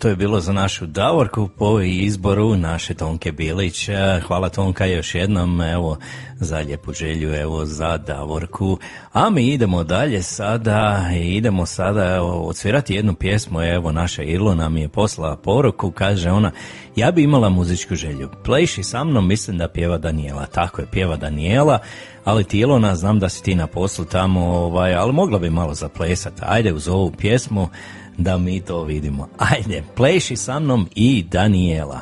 [SPEAKER 14] To je bilo za našu Davorku po izboru naše Tonke Bilić. E, Hvala Tonka još jednom, evo, za lijepu želju, evo, za Davorku. A mi idemo dalje sada, idemo sada evo, odsvirati jednu pjesmu, evo, naša Ilona mi je poslala poruku, kaže ona, ja bi imala muzičku želju. Pleši sa mnom, mislim da pjeva Daniela. Tako je, pjeva Daniela, ali ti Ilona, znam da si ti na poslu tamo, ovaj, ali mogla bi malo zaplesati. Ajde uz ovu pjesmu, da mi to vidimo. Ajde, pleši sa mnom i Daniela.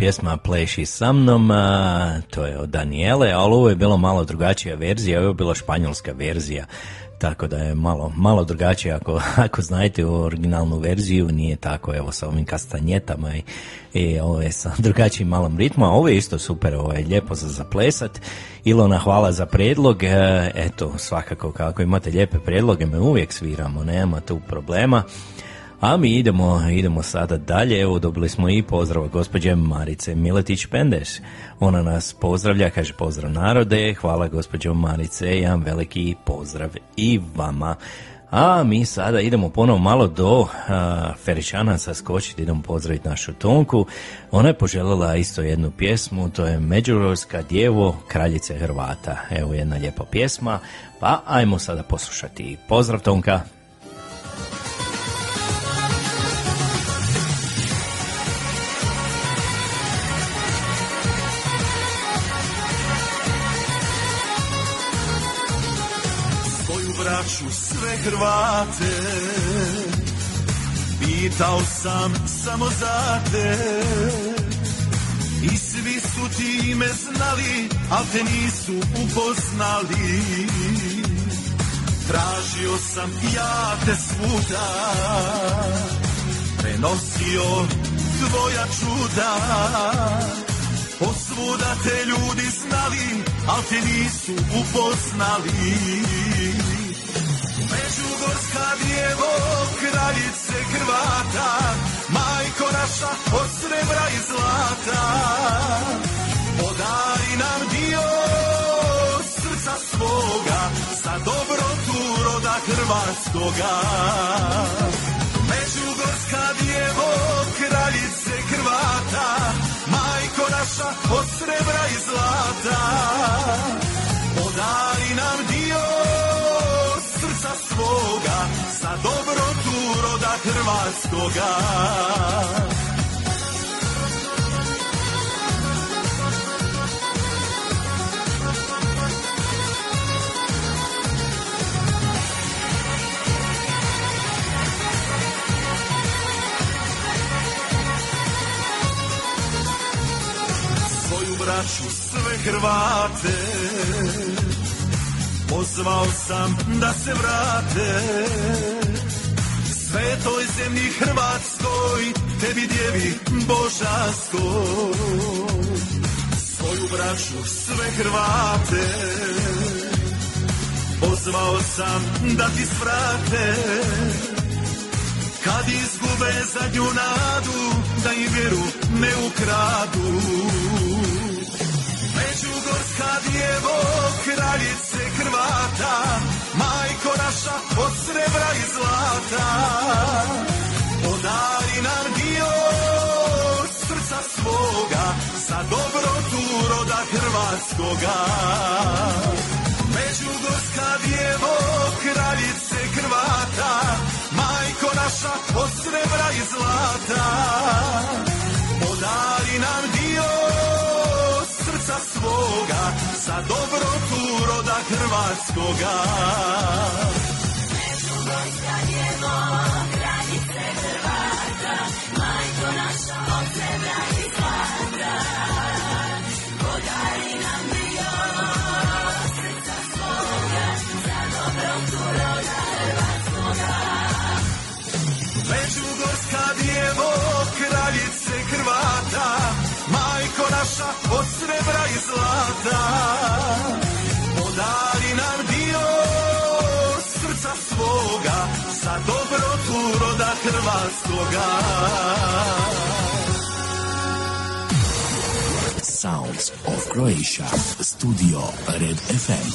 [SPEAKER 14] Pjesma Pleši sa mnom, a, to je od Daniele, ali ovo je bila malo drugačija verzija, ovo je bila španjolska verzija, tako da je malo, malo drugačije ako, ako znajte u originalnu verziju, nije tako evo sa ovim kastanjetama i, i ovo je sa drugačijim malom ritmom, a ovo je isto super, ovo je lijepo za zaplesat. Ilona, hvala za predlog, e, eto, svakako kako imate lijepe predloge, me uvijek sviramo, nema tu problema.
[SPEAKER 3] A mi idemo, idemo sada dalje, evo dobili smo i pozdrav gospođe Marice Miletić-Pendes. Ona nas pozdravlja, kaže pozdrav narode, hvala gospođo Marice, jedan veliki pozdrav i vama. A mi sada idemo ponovo malo do a, Feričanaca skočiti, idemo pozdraviti našu Tonku. Ona je poželjela isto jednu pjesmu, to je Međurovska djevo kraljice Hrvata. Evo jedna lijepa pjesma, pa ajmo sada poslušati. Pozdrav Tonka!
[SPEAKER 15] Braću, sve Hrvate. Pitao sam samo za te. I svi su ti me znali, al te nisu upoznali. Tražio sam ja te svuda. Prenosio tvoja čuda. Posvuda te ljudi znali, al te nisu upoznali Međugorska djevo, kraljice Hrvata Majko naša od srebra i zlata. Podari nam dio srca svoga Za dobrotu roda Hrvatskoga. Međugorska djevo, kraljice Hrvata Majko naša od srebra i zlata svoga Za dobrotu roda Hrvatskoga. Svoju braću, sve Hrvate Pozvao sam da se vrate. Svetoj zemlji Hrvatskoj Tebi djevi Božanskoj. Svoju braću, sve Hrvate. Pozvao sam da ti svrate kad izgube zadnju nadu, da im vjeru ne ukradu. Međugorska djevo, kraljice Hrvata, majko naša od srebra i zlata. Podari nam dio srca svoga, za dobrotu roda Hrvatskoga. Međugorska djevo, kraljice Hrvata, majko naša od srebra i zlata. Podari nam dio srca svoga, za dobrotu roda Hrvatskoga. Djevo, naša od srebra i zlata. Podari nam dio srca svoga, za dobrotu roda Hrvatskoga.
[SPEAKER 16] Sounds of Croatia. Studio Red FM.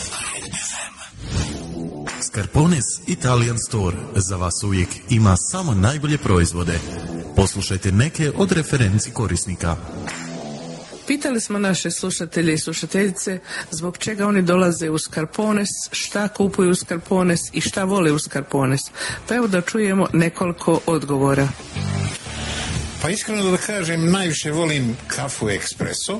[SPEAKER 9] Scarpones Italian Store za vas uvijek ima samo najbolje proizvode. Poslušajte neke od referenci korisnika.
[SPEAKER 8] Pitali smo naše slušatelje i slušateljice zbog čega oni dolaze u Skarpones, šta kupuju u Skarpones i šta vole u Skarpones. Pa evo da čujemo nekoliko odgovora.
[SPEAKER 17] Pa iskreno da kažem, najviše volim kafu ekspreso.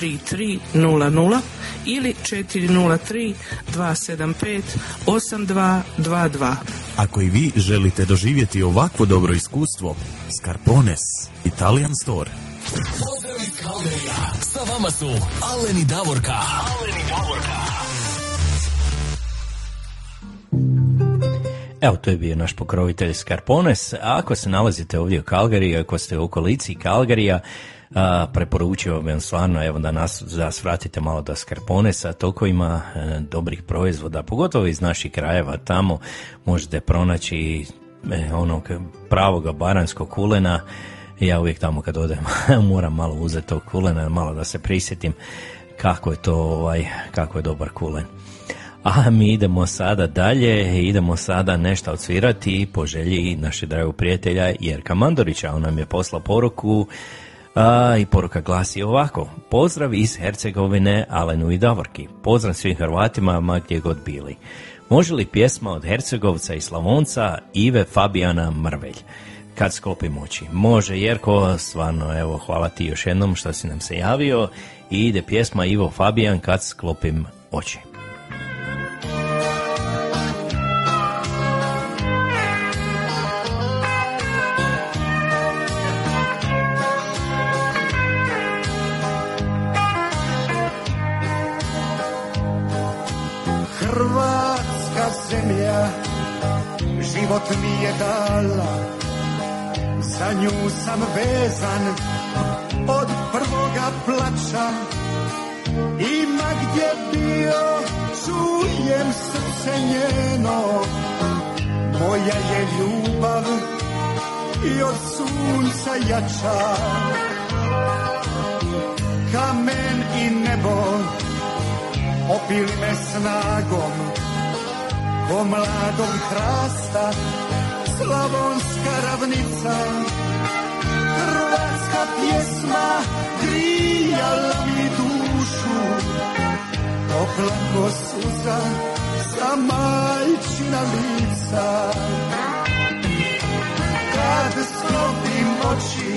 [SPEAKER 8] 3300 ili 403 275 8222.
[SPEAKER 9] Ako i vi želite doživjeti ovakvo dobro iskustvo, Scarpones, Italian Store.
[SPEAKER 2] Pozdrav iz. Sa vama su Alen i Davorka. Alen i Davorka.
[SPEAKER 3] Evo, to je bio naš pokrovitelj Scarpones. A ako se nalazite ovdje u Kalgariji, ako ste u okolici Kalgarija, a, preporučio vam stvarno evo da nas, da svratite malo do Scarponesa, toliko ima e, dobrih proizvoda, pogotovo iz naših krajeva, tamo možete pronaći e, onog pravoga baranskog kulena, ja uvijek tamo kad odem moram malo uzeti tog kulena, malo da se prisjetim kako je to, ovaj, kako je dobar kulen. A mi idemo sada dalje, idemo sada nešto odsvirati po želji našeg dragog prijatelja Jerka Mandorića. On nam je poslao poruku a, i poruka glasi ovako. Pozdrav iz Hercegovine Alenu i Davorki. Pozdrav svim Hrvatima ma gdje god bili. Može li pjesma od Hercegovca i Slavonca Ive Fabijana Mrvelj? Kad sklopim oči. Može, Jerko, stvarno, evo, hvala ti još jednom što si nam se javio. I ide pjesma Ivo Fabijan kad sklopim oči.
[SPEAKER 18] Život mi je dala. Za nju sam vezan od prvoga plača. Ima gdje bio čujem srce njeno. Moja je ljubav i od sunca jača. Kamen i nebo opili me snagom ko mladog hrasta slavonska ravnica hrvatska pjesma grijala mi dušu. Topla ko suza sa majčina lica. Kad sklopim oči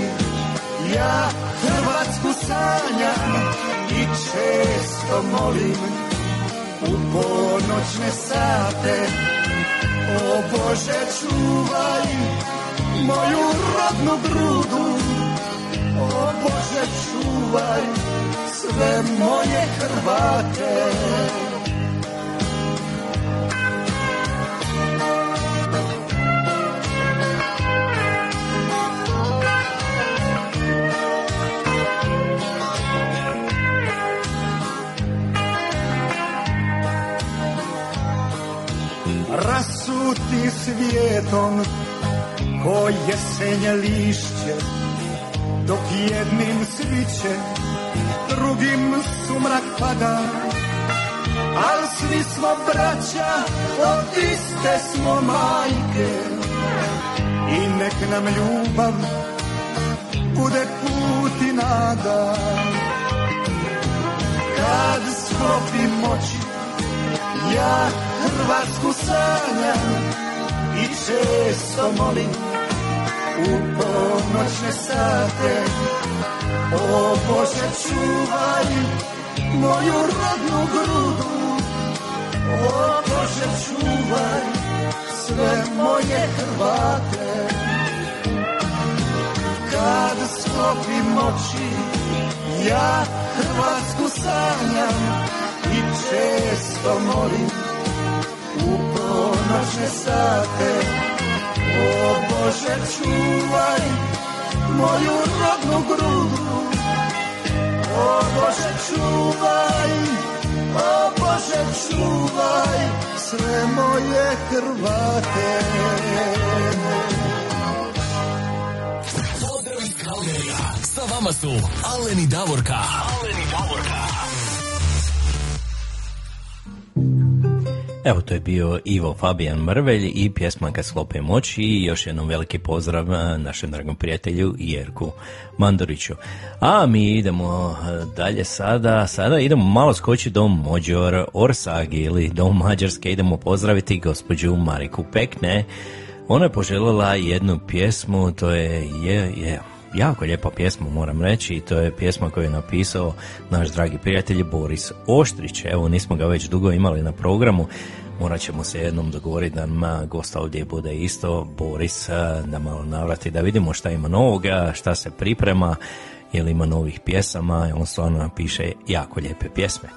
[SPEAKER 18] ja Hrvatsku sanjam i često molim u ponoćne sate O Bože čuvaj moju rodnu grudu O Bože čuvaj sve moje Hrvate rasuti svijetom ko jesenje lišće dok jednim sviće drugim sumrak pada. Al svi smo braća od iste smo majke. I nek nam ljubav bude put i nada. Kad sklopim oči ja Hrvatsku sanjam i često molim u ponoćne sate. O Bože čuvaj moju rodnu grudu. O Bože čuvaj sve moje Hrvate. Kad sklopim oči ja Hrvatsku sanjam i često molim u ponoćne sate O Bože čuvaj moju rodnu grudu O Bože čuvaj, o Bože čuvaj
[SPEAKER 19] sve moje Hrvate.
[SPEAKER 2] Pozdrav iz Kalgerija. Sa vama su Alen i Davorka. Alen
[SPEAKER 3] Evo to je bio Ivo Fabijan Mrvelj i pjesma Kad sklope moći i još jednom veliki pozdrav eh, našem dragom prijatelju Jerku Mandoriću. A mi idemo eh, dalje sada, sada idemo malo skoči do Mođor Orsagi ili do Mađarske, idemo pozdraviti gospođu Mariku Pekne. Ona je poželjela jednu pjesmu, to je, je, je jako lijepa pjesma moram reći i to je pjesma koju je napisao naš dragi prijatelj Boris Oštrić. Evo nismo ga već dugo imali na programu, morat ćemo se jednom dogovoriti da nam gosta ovdje bude isto Boris, da malo navrati da vidimo šta ima novoga, šta se priprema, je li ima novih pjesama, on stvarno napiše jako lijepe pjesme.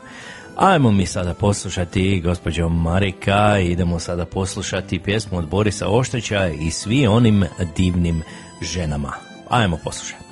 [SPEAKER 3] Ajmo mi sada poslušati gospođo Marika, idemo sada poslušati pjesmu od Borisa Oštrića i svi onim divnim ženama. Ajmo poslušati.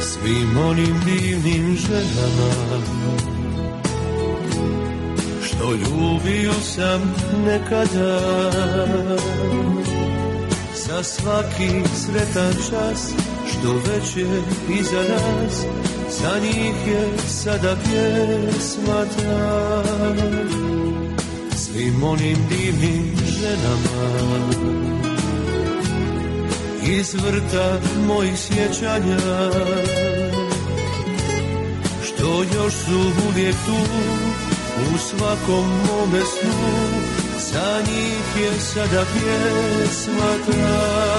[SPEAKER 1] Svim onim divnim ženama Što ljubio sam nekada. Za svaki sretan čas Što već je iza nas Za njih je sada pjesma ta. Svim onim divnim ženama iz vrta mojih sjećanja Što još su uvijek tu u svakom mome snu Za njih je sada pjesma ta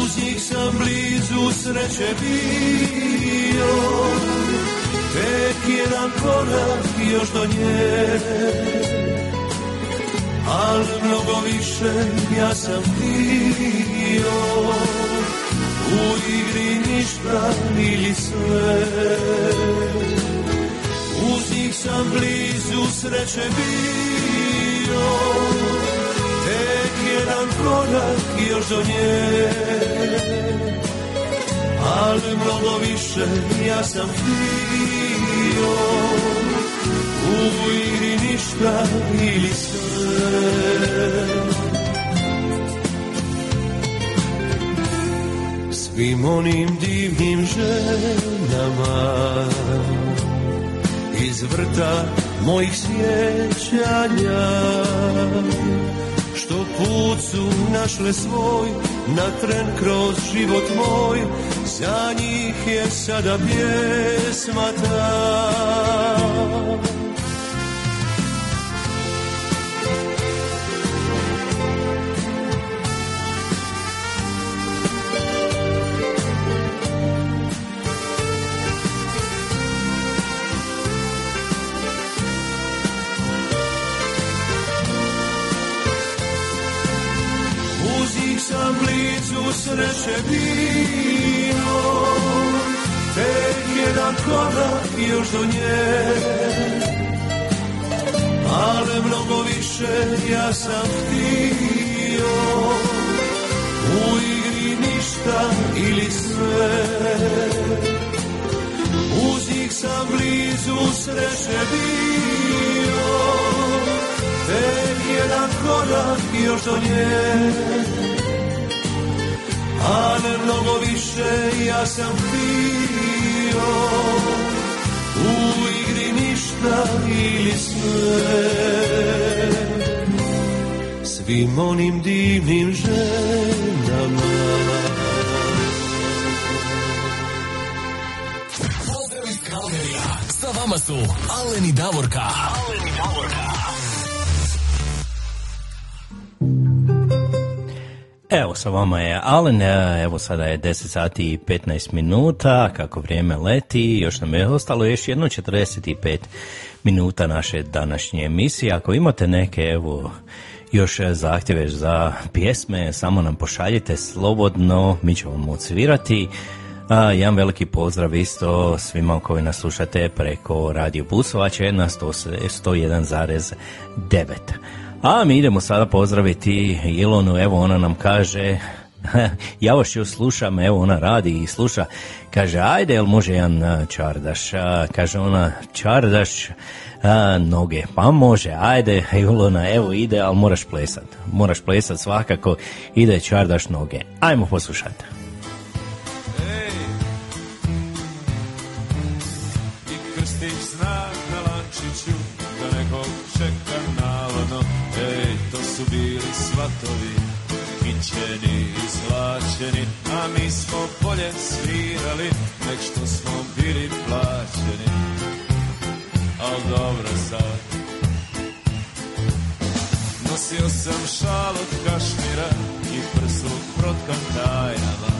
[SPEAKER 1] Uz njih sam blizu sreće bio. Tek jedan korak još do nje. Al mnogo više ja sam htio U igri ništa ili sve Uz njih sam blizu sreće bio. Tek jedan korak još do nje. Al mnogo više ja sam htio. U igri ništa ili sve. Svim onim divnim ženama Iz vrta mojih sjećanja. Što put su našle svoj Na tren kroz život moj Za njih je sada pjesma ta sreće bio Tek jedan korak još do nje. Ale mnogo više ja sam htio. U igri ništa ili sve. Uz njih sam blizu sreće bio Tek jedan korak još do nje A ne mnogo više ja sam htio U igri ništa ili sve Svim onim divnim ženama
[SPEAKER 2] Pozdrav iz Kalgerija. Sa vama su Alen i Davorka. Alen
[SPEAKER 3] Evo sa vama je Alen, evo sada je 10 sati i 15 minuta, kako vrijeme leti, još nam je ostalo još jedno 45 minuta naše današnje emisije. Ako imate neke, evo, još zahtjeve za pjesme, samo nam pošaljite slobodno, mi ćemo vam odsvirati. A, jedan veliki pozdrav isto svima koji nas slušate preko Radio Busovače na 101,9. A mi idemo sada pozdraviti Ilonu, evo ona nam kaže ja još ju slušam, evo ona radi i sluša, kaže ajde jel može jedan čardaš, kaže ona čardaš a, noge, pa može, ajde Ilona, evo ide, ali moraš plesat, moraš plesat svakako, ide čardaš noge, ajmo poslušati.
[SPEAKER 13] Zlačeni A mi smo bolje svirali Nek što smo bili plaćeni. Al dobro sad. Nosio sam šal od kašmira I prsu protkan tajnama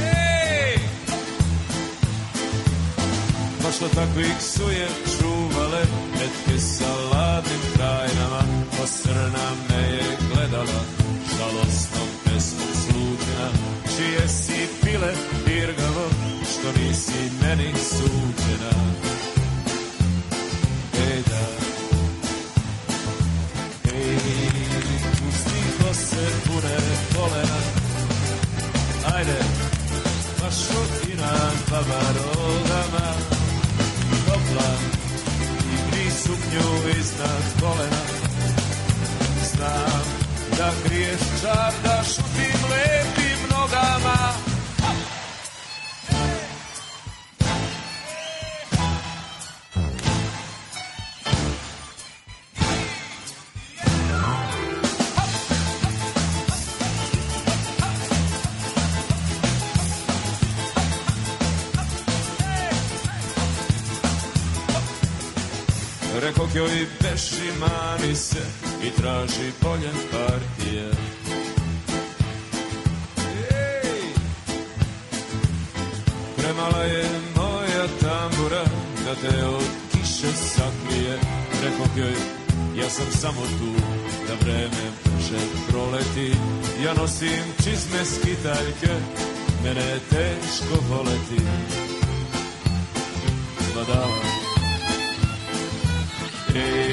[SPEAKER 13] Ej! Pa što takvih su je čuvale Metke sa ladnim krajnama Pa srna me je gledala si pile dirgavo Što nisi meni suđena. Ej da. Ej, pusti kose pune kolena Ajde, pa šutina baba rogama. Topla i gri suknju iznad kolena. Znam da kriješ čar da šutim lepim nogama. Rekog joj beši mani se i traži bolje partije je moja tambura da te od kiše sakrije Rekog joj ja sam samo tu da vreme brže proleti. Ja nosim čizme skitaljke, mene je teško voleti. Badala Ej,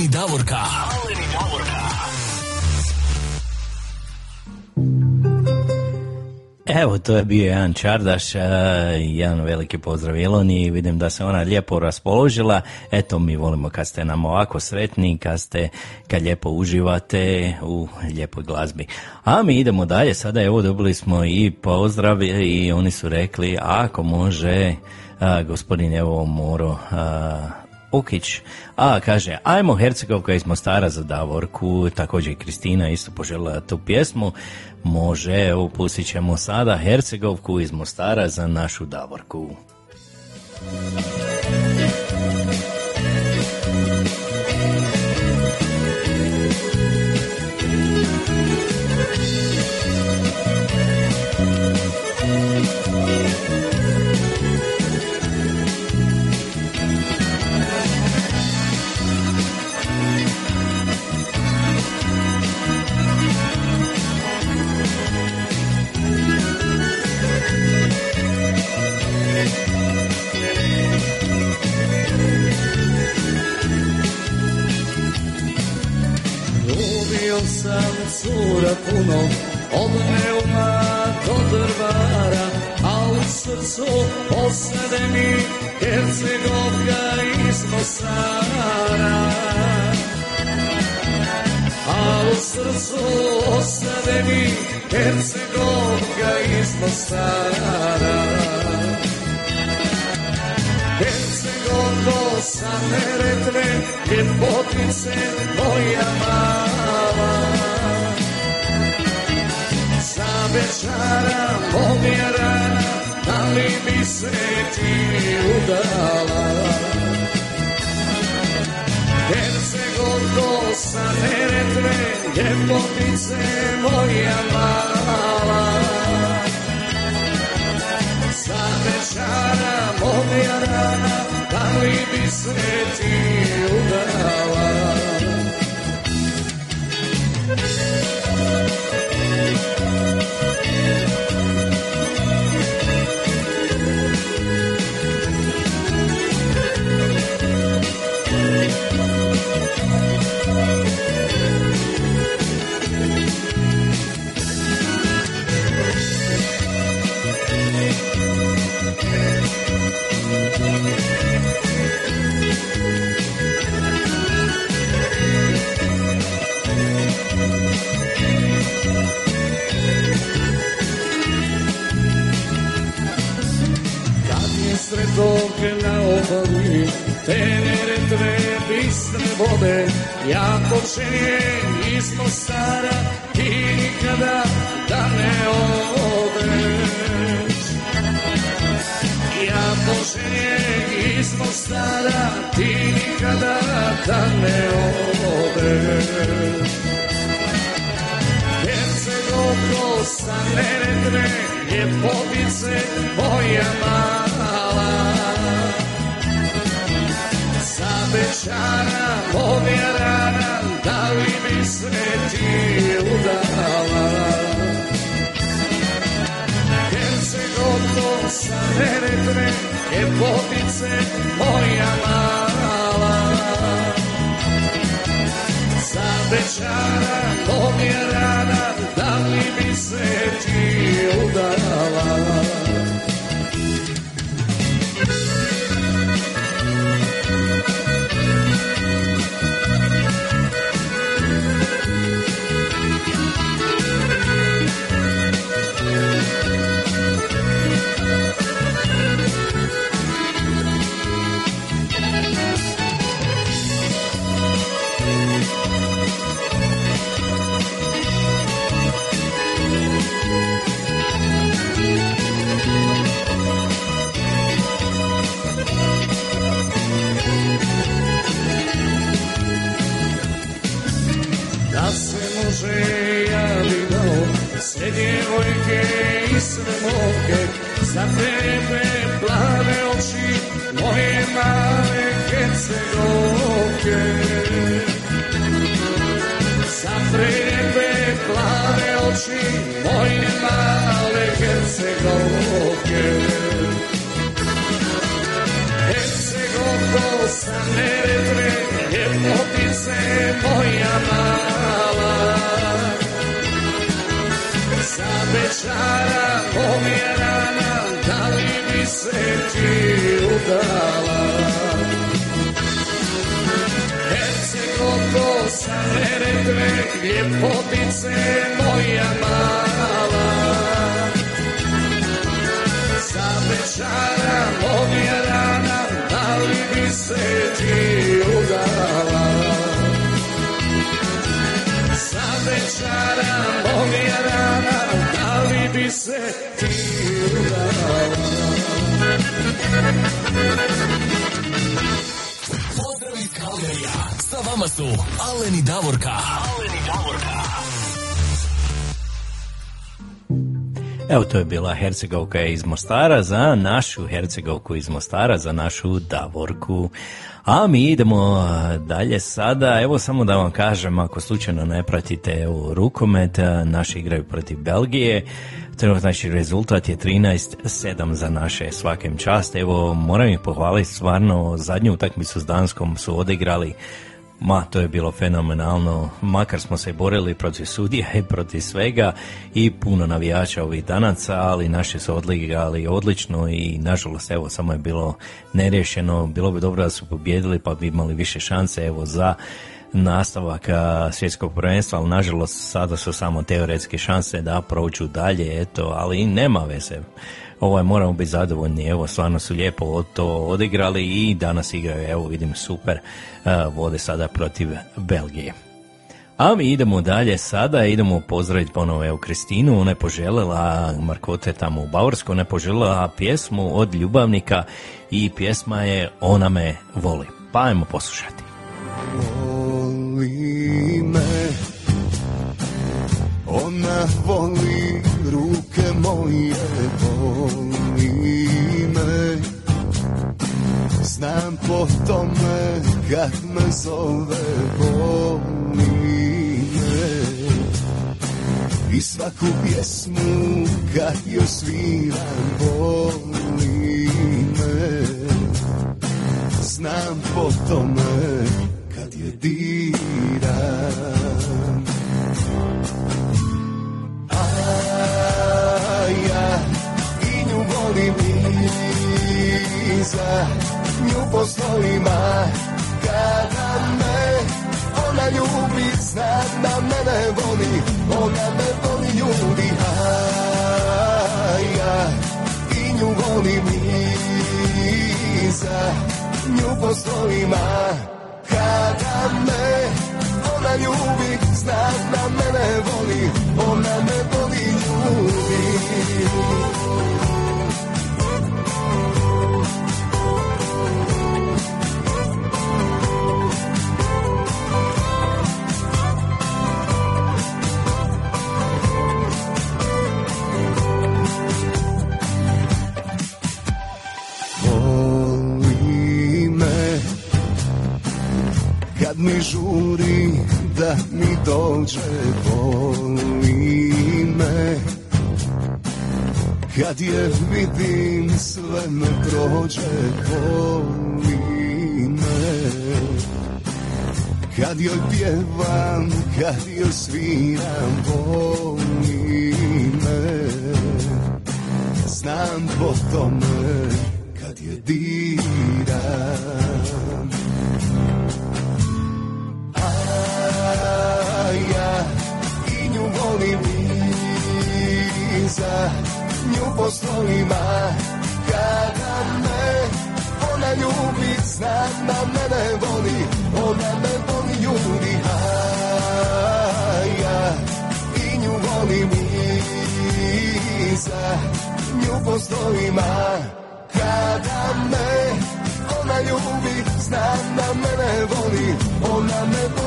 [SPEAKER 2] Aleni Davorka. Aleni Davorka.
[SPEAKER 3] Evo, to je bio jedan čardaš, a, jedan veliki pozdrav Iloni, vidim da se ona lijepo raspoložila, eto mi volimo kad ste nam ovako sretni, kad ste, kad lijepo uživate u lijepoj glazbi. A mi idemo dalje, sada evo dobili smo i pozdrav i oni su rekli ako može a, gospodin evo Moro a, Ukić, a kaže, ajmo Hercegovka iz Mostara za Davorku, također i Kristina isto poželjela tu pjesmu, može, evo pustit ćemo sada Hercegovku iz Mostara za našu Davorku.
[SPEAKER 4] Cura puno Od neuma do drvara A u srcu osade mi Hercegovka iz Mosara A u srcu osade mi Hercegovka iz Mosara Hercegovko sa Neretve Ljepotice moja mala večara pomjera Da li bi se ti udala Hercegovko sa Neretve Ljepotice moja mala Za večara moja rana Da li bi se ti udala Kad obali, tenere dve bistre vode, ja počinjem iz Mostara i nikada da ne odeš. Ja počinjem iz Mostara, ti nikada da ne odeš. Hercegovko sa Neretve, ljepotice moja mala. Za večara moja rana, da li bi se ti udala? Hercegovko sa Neretve, ljepotice moja mala. Za večara moja rana, da li bi se ti udala? Hercegovke Hercegovko sa Neretve ljepotice moja mala Za večara pomjerana da li bi se ti udala sa Neretve ljepotice moja mala Za večara pomjerana da li bi se ti udala Za večara pomjerana da li bi se ti udala
[SPEAKER 2] Pozdrav iz Kalgarija. Sa vama su Alen i Davorka. Alen i Davorka.
[SPEAKER 3] Evo to je bila Hercegovka iz Mostara za našu Hercegovku iz Mostara, za našu Davorku. A mi idemo dalje sada, evo samo da vam kažem, ako slučajno ne pratite evo, rukomet, naši igraju protiv Belgije, trenutno znači rezultat je 13-7 za naše svakem čast, evo moram ih pohvaliti stvarno, zadnju utakmicu s Danskom su odigrali Ma, to je bilo fenomenalno, makar smo se borili protiv sudija i protiv svega i puno navijača ovih danaca, ali naši su odligali odlično i nažalost evo samo je bilo nerješeno, bilo bi dobro da su pobjedili pa bi imali više šanse evo za nastavak svjetskog prvenstva, ali nažalost sada su samo teoretske šanse da prođu dalje, eto, ali nema veze. Ovo je, moramo biti zadovoljni, evo, stvarno su lijepo to odigrali i danas igraju, evo, vidim, super, vode sada protiv Belgije. A mi idemo dalje sada, idemo pozdraviti ponovo evo Kristinu, ona je poželjela, Markote tamo u Bavorskoj, ona je poželjela pjesmu od ljubavnika i pjesma je Ona me voli. Pa ajmo poslušati.
[SPEAKER 19] Voli me Ona voli ruke moje Znam po tome kad me zove Voli I svaku pjesmu kad joj sviram Voli me Znam po tome kad je diram sa ňu postojím a kádame. Ona ju prizná na mene voli, ona me voli ľudí a ja i ňu volím sa ňu postojím a kádame. Ona ľubí, zná na mene voli, ona me voli ľudí. Kad mi žuri da mi dođe Voli me. Kad je vidim sve me prođe Voli me. Kad joj pjevam, kad joj sviram Voli me. Znam po tome kad je diram ja i nju volim iza Nju postojima kada me ona ljubi Znam da mene voli, ona me voli ljudi. A ja i nju volim iza Nju postojima kada me ona ljubi Znam da mene voli, ona me voli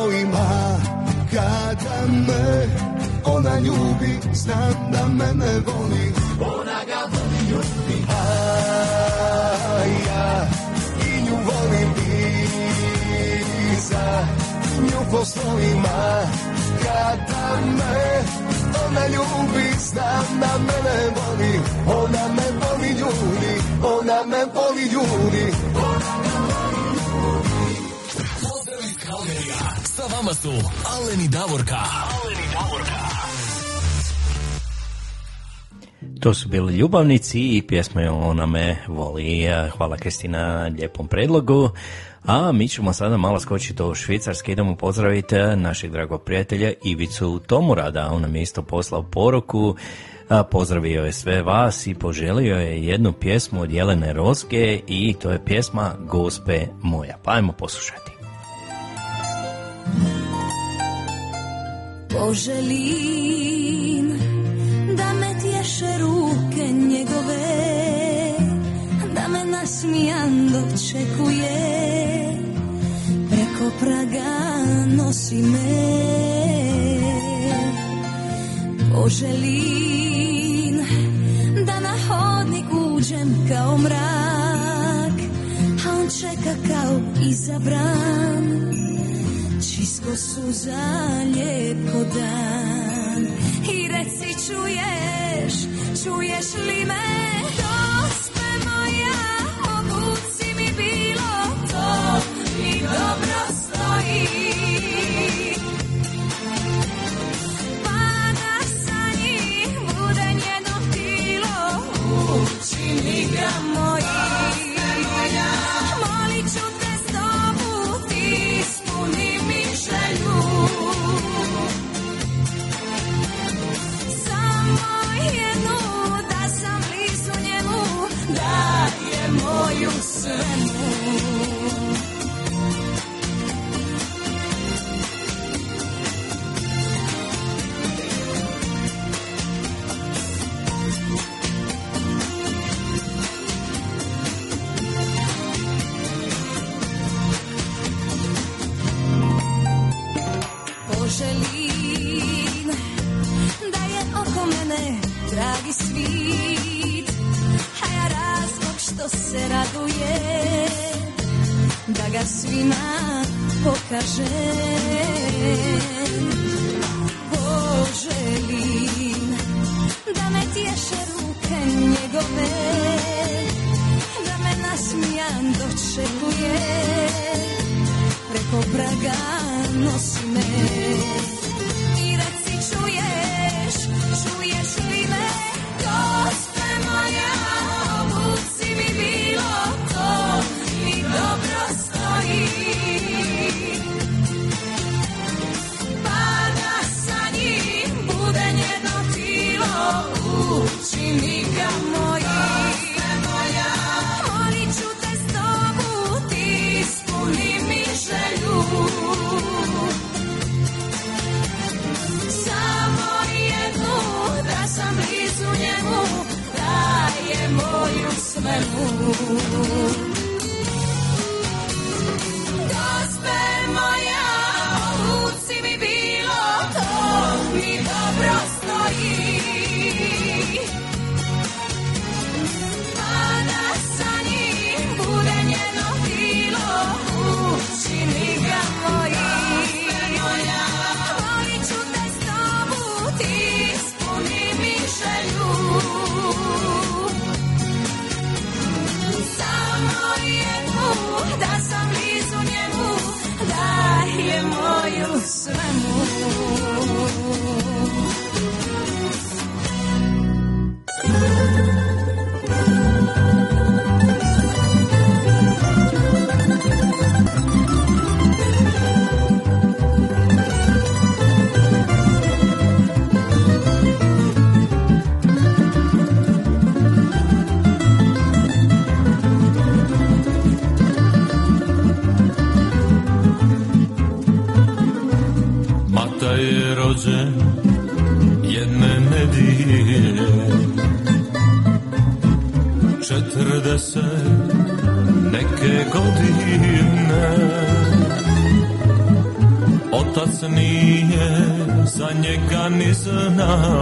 [SPEAKER 19] Nju Kada me ona ljubi Znam da mene voli Ona ga voli ljubi A ja i nju volim iza Nju poslovima Kada me ona ljubi Znam da mene voli Ona me voli ljudi Ona me voli ljudi
[SPEAKER 2] vama su Aleni Davorka. Aleni Davorka.
[SPEAKER 3] To su bili ljubavnici i pjesma je Ona me voli. Hvala Kristina na lijepom predlogu. A mi ćemo sada malo skočiti do Švicarske. Idemo pozdraviti našeg dragog prijatelja Ivicu Tomurada. On nam je isto poslao poruku. A, Pozdravio je sve vas i poželio je jednu pjesmu od Jelene Roske i to je pjesma Gospe moja. Pa ajmo poslušati.
[SPEAKER 20] Poželim da me tješe ruke njegove Da me nasmijan dočekuje. Preko praga nosi me. Poželim da na hodnik
[SPEAKER 21] uđem kao mrak A on čeka kao izabran. Čisko suza lijepo dan. I reci čuješ, čuješ li me? Dospe moja, obuci mi bilo to. Mi dobro stoji. Pada sa njih, bude njeno tilo. Mi ga surrender. što se raduje da ga svima pokaže. Poželim da me tješe ruke njegove da me nasmijan dočekuje. Preko praga nosi me i reci
[SPEAKER 1] čuje rođen jedne nedije Četrdeset neke godine. Otac nije za njega ni znao.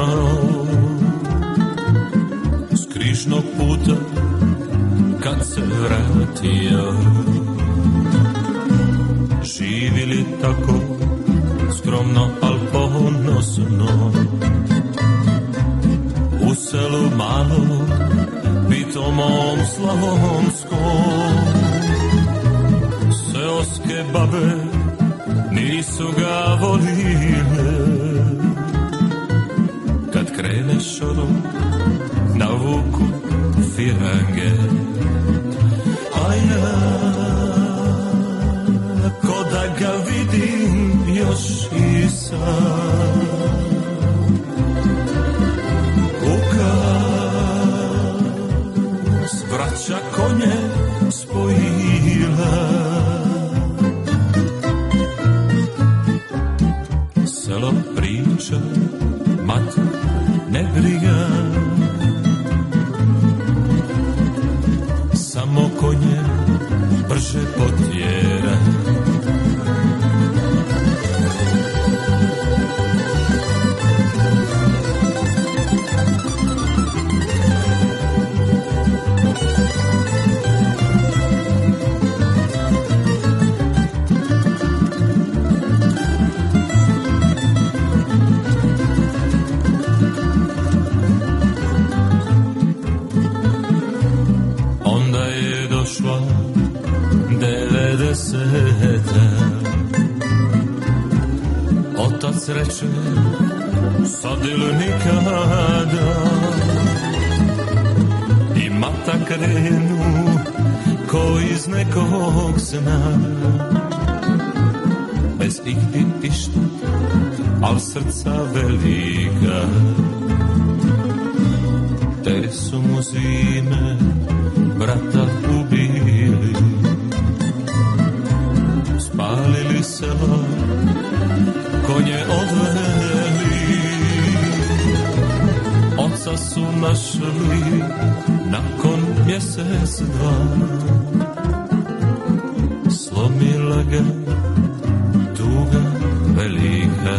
[SPEAKER 1] Krenu ko iz nekog sna. Bez igdi išta al srca velika. Te su mu zime brata ubili. Spalili selo konje odveli. Oca su našli nakon mjesec dva slomila ga tuga velika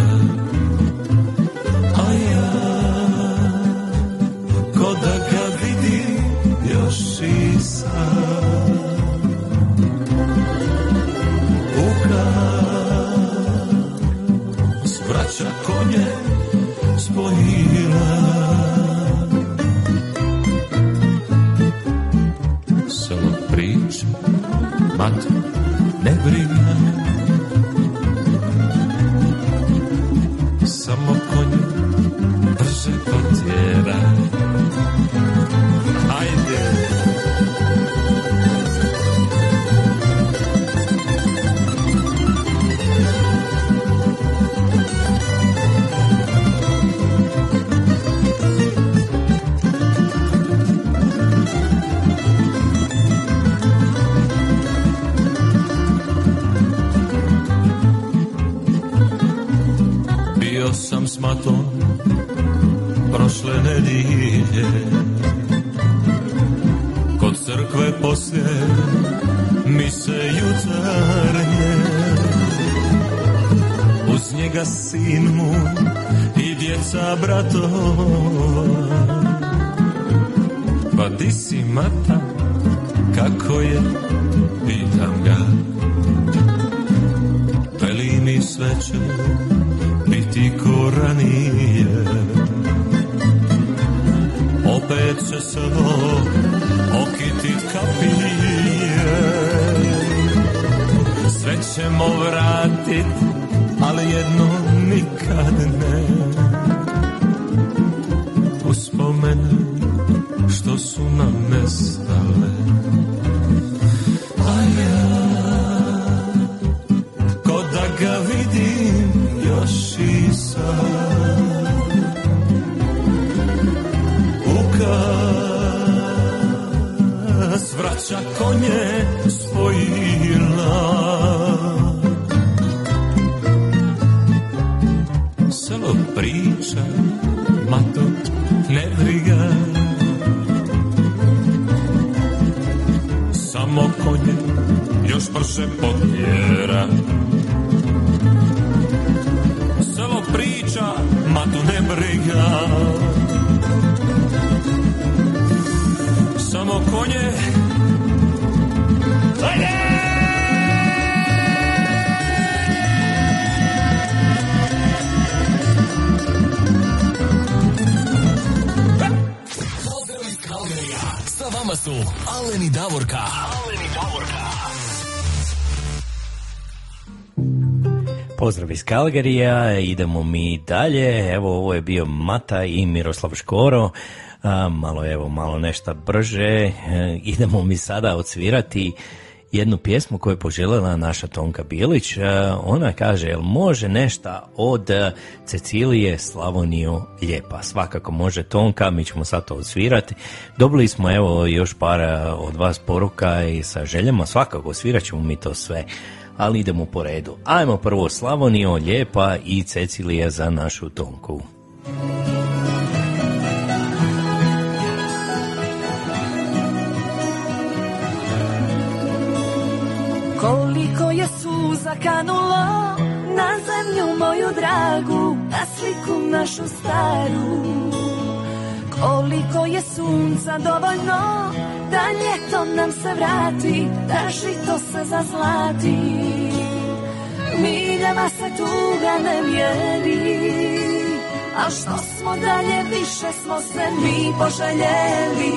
[SPEAKER 2] Kalgarija,
[SPEAKER 3] idemo mi dalje. Evo, ovo je bio Mata i Miroslav Škoro. A, malo, evo, malo nešto brže. E, idemo mi sada odsvirati jednu pjesmu koju je poželjela naša Tonka Bilić. E, ona kaže, jel može nešto od Cecilije Slavoniju Lijepa? Svakako može Tonka, mi ćemo sad to odsvirati. Dobili smo evo još par od vas poruka i sa željama, svakako svirat ćemo mi to sve ali idemo po redu. Ajmo prvo Slavonio, Lijepa i Cecilija za našu Tonku.
[SPEAKER 21] Koliko je suza kanulo na zemlju moju dragu, na sliku našu staru. Koliko je sunca dovoljno da ljeto nam se vrati, da žito se zazlati. Miljama se tuga ne mjeri, a što smo dalje više smo se mi poželjeli.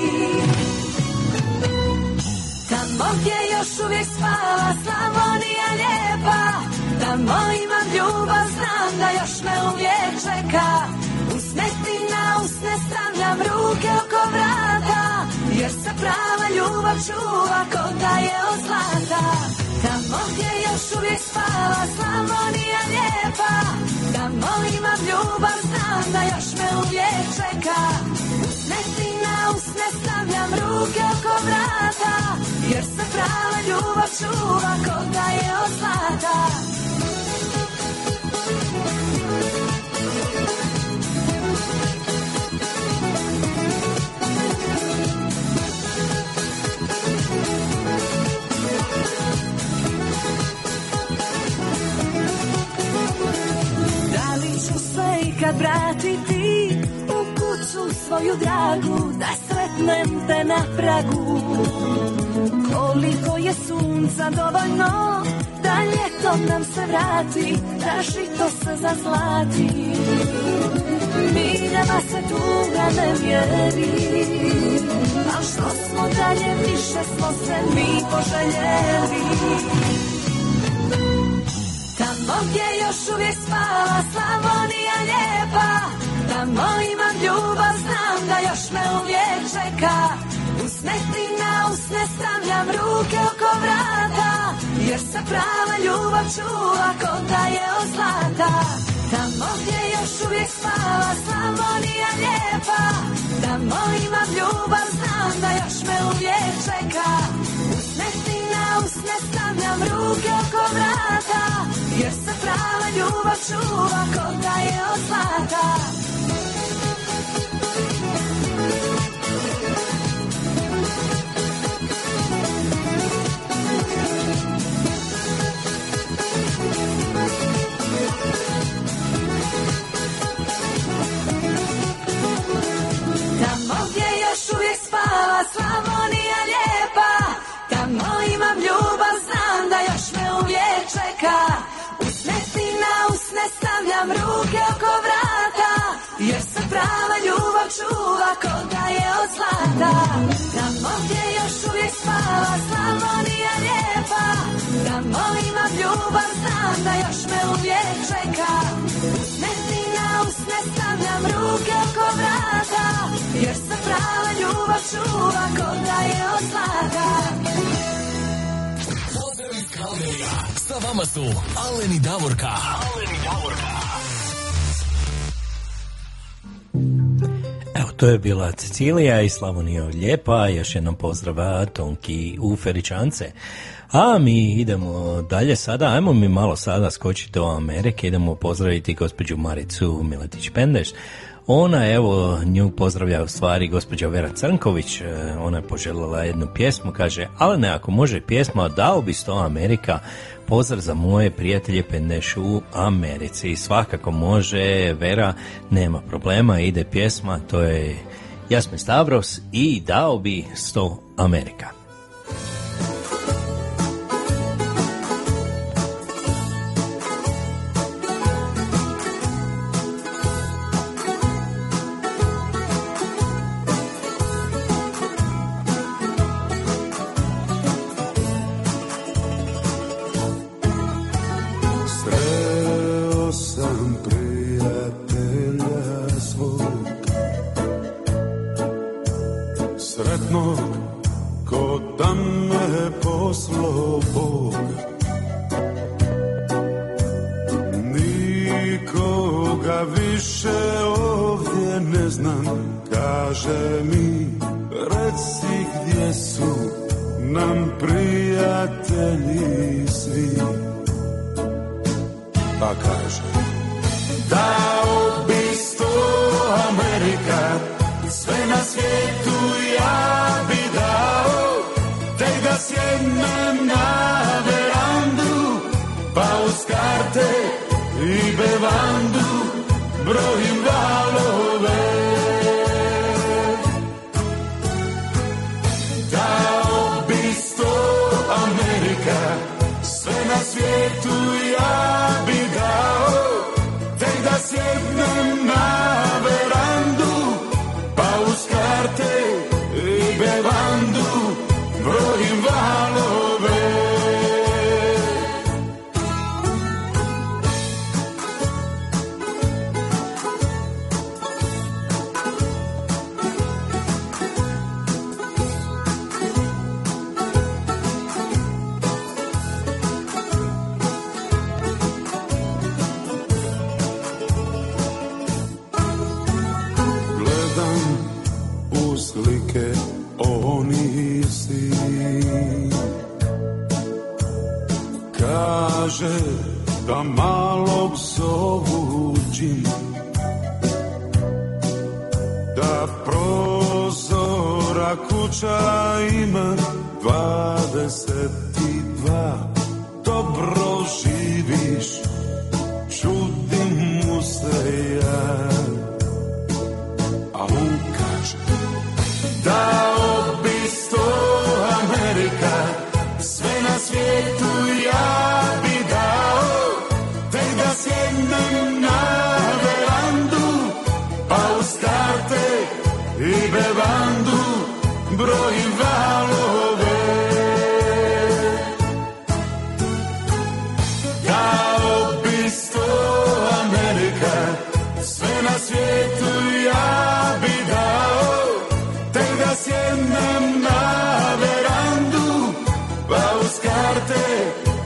[SPEAKER 21] Tamo gdje još uvijek spava Slavonija lijepa Tamo imam ljubav, znam da još me uvijek čeka Usneti na usne stavljam ruke oko vrata Jer se prava ljubav čuva ko da je od zlata. Tamo gdje još uvijek spava Slavonija lijepa. Tamo imam ljubav, znam da još me uvijek čeka. Usneti na usne stavljam ruke oko vrata Jer se prava ljubav čuva ko da je od zlata vratiti u kuću svoju dragu Da sretnem te na pragu. Koliko je sunca dovoljno Da ljetom nam se vrati Da žito se zazlati. Miljama se tuga ne mjeri Al što smo dalje više smo se mi poželjeli Tamo gdje još uvijek spava Slavonija lijepa. Tamo imam ljubav, znam da još me uvijek čeka. Usneti na usne stavljam ruke oko vrata Jer se prava ljubav čuva ko da je od zlata. Tamo gdje još uvijek spava Slavonija lijepa. Tamo imam ljubav, znam da još me uvijek čeka usne stavljam ruke oko vrata Jer se prava ljubav čuva ko da je od zlata. Tamo gdje još uvijek spava Slavonija stavljam ruke oko vrata Jer se prava ljubav čuva ko da je od zlata Tamo gdje još uvijek spava Slavonija lijepa Tamo imam ljubav, znam da još me uvijek čeka Usneti na usne stavljam ruke oko vrata Jer se prava ljubav čuva ko da je od zlata
[SPEAKER 2] Pozdrav iz Kalgerija. Sa vama su Aleni Davorka. Aleni Davorka.
[SPEAKER 3] To je bila Cecilija i Slavonija Lijepa, još jednom pozdrava Tonki u Feričance. A mi idemo dalje sada, ajmo mi malo sada skočiti do Amerike, idemo pozdraviti gospođu Maricu Miletić-Pendeš. Ona, evo, nju pozdravlja u stvari gospođa Vera Crnković, e, ona je poželjela jednu pjesmu, kaže, ali ne, ako može pjesma, dao bi sto Amerika, pozdrav za moje prijatelje Pendeš u Americi. Svakako može, Vera, nema problema, ide pjesma, to je Jasmin Stavros i dao bi sto Amerika.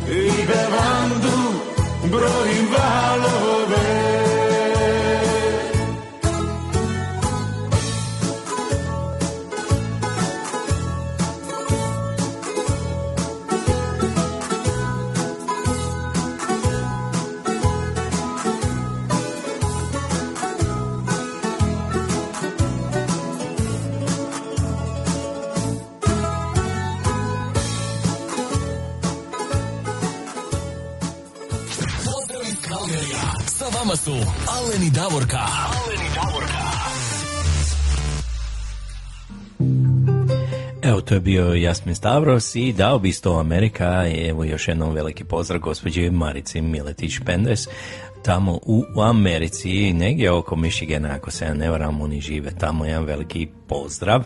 [SPEAKER 3] Amen. Bio Jasmin Stavros i dao bi sto Amerika. Evo još jednom veliki pozdrav gospođi Marici Miletić-Pendes. Tamo u Americi, negdje oko Michigana, ako se ja ne varam, oni žive tamo. Jedan veliki pozdrav.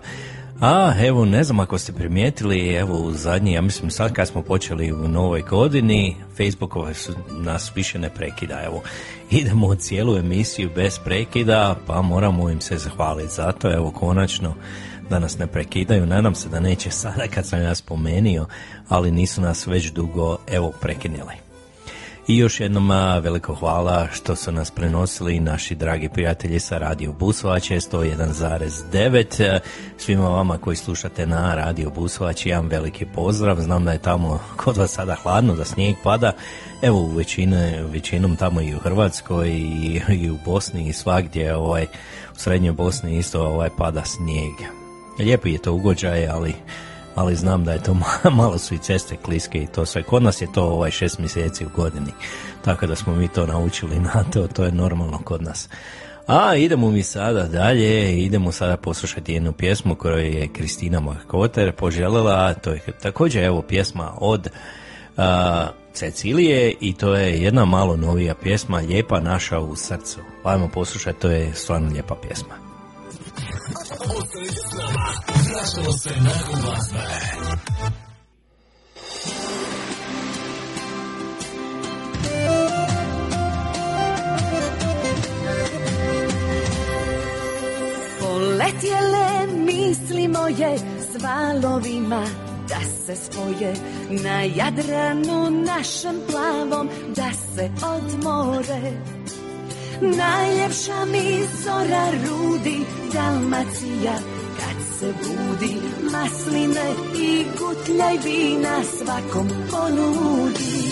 [SPEAKER 3] A evo, ne znam ako ste primijetili, evo u zadnji, ja mislim sad kad smo počeli u novoj godini, Facebookova su nas više ne prekida, evo, idemo cijelu emisiju bez prekida, pa moramo im se zahvaliti za to, evo, konačno da nas ne prekidaju, nadam se da neće sada kad sam ja spomenio, ali nisu nas već dugo, evo, prekinuli. I još jednom veliko hvala što su nas prenosili naši dragi prijatelji sa Radio Busovače 101,9. E, Svima vama koji slušate na Radio Busovač, jedan veliki pozdrav. Znam da je tamo kod vas sada hladno, da snijeg pada. Evo u većine, većinom tamo i u Hrvatskoj i, u Bosni i svagdje ovaj, u srednjoj Bosni isto ovaj, pada snijeg. Lijepi je to ugođaj, ali ali znam da je to ma- malo su i ceste kliske i to sve. Kod nas je to ovaj šest mjeseci u godini, tako da smo mi to naučili na to, to je normalno kod nas. A idemo mi sada dalje, idemo sada poslušati jednu pjesmu koju je Kristina Mahkoter poželjela, a to je također evo pjesma od a, Cecilije i to je jedna malo novija pjesma, Lijepa naša u srcu. Ajmo poslušati, to je stvarno lijepa pjesma.
[SPEAKER 2] Ostanite s nama. Vraćamo se nakon glazbe.
[SPEAKER 21] Poletjele misli moje s valovima da se spoje na Jadranu našem plavom da se odmore. Najljepša mi zora rudi Dalmacija kad se budi masline i gutljaj vina svakom ponudi.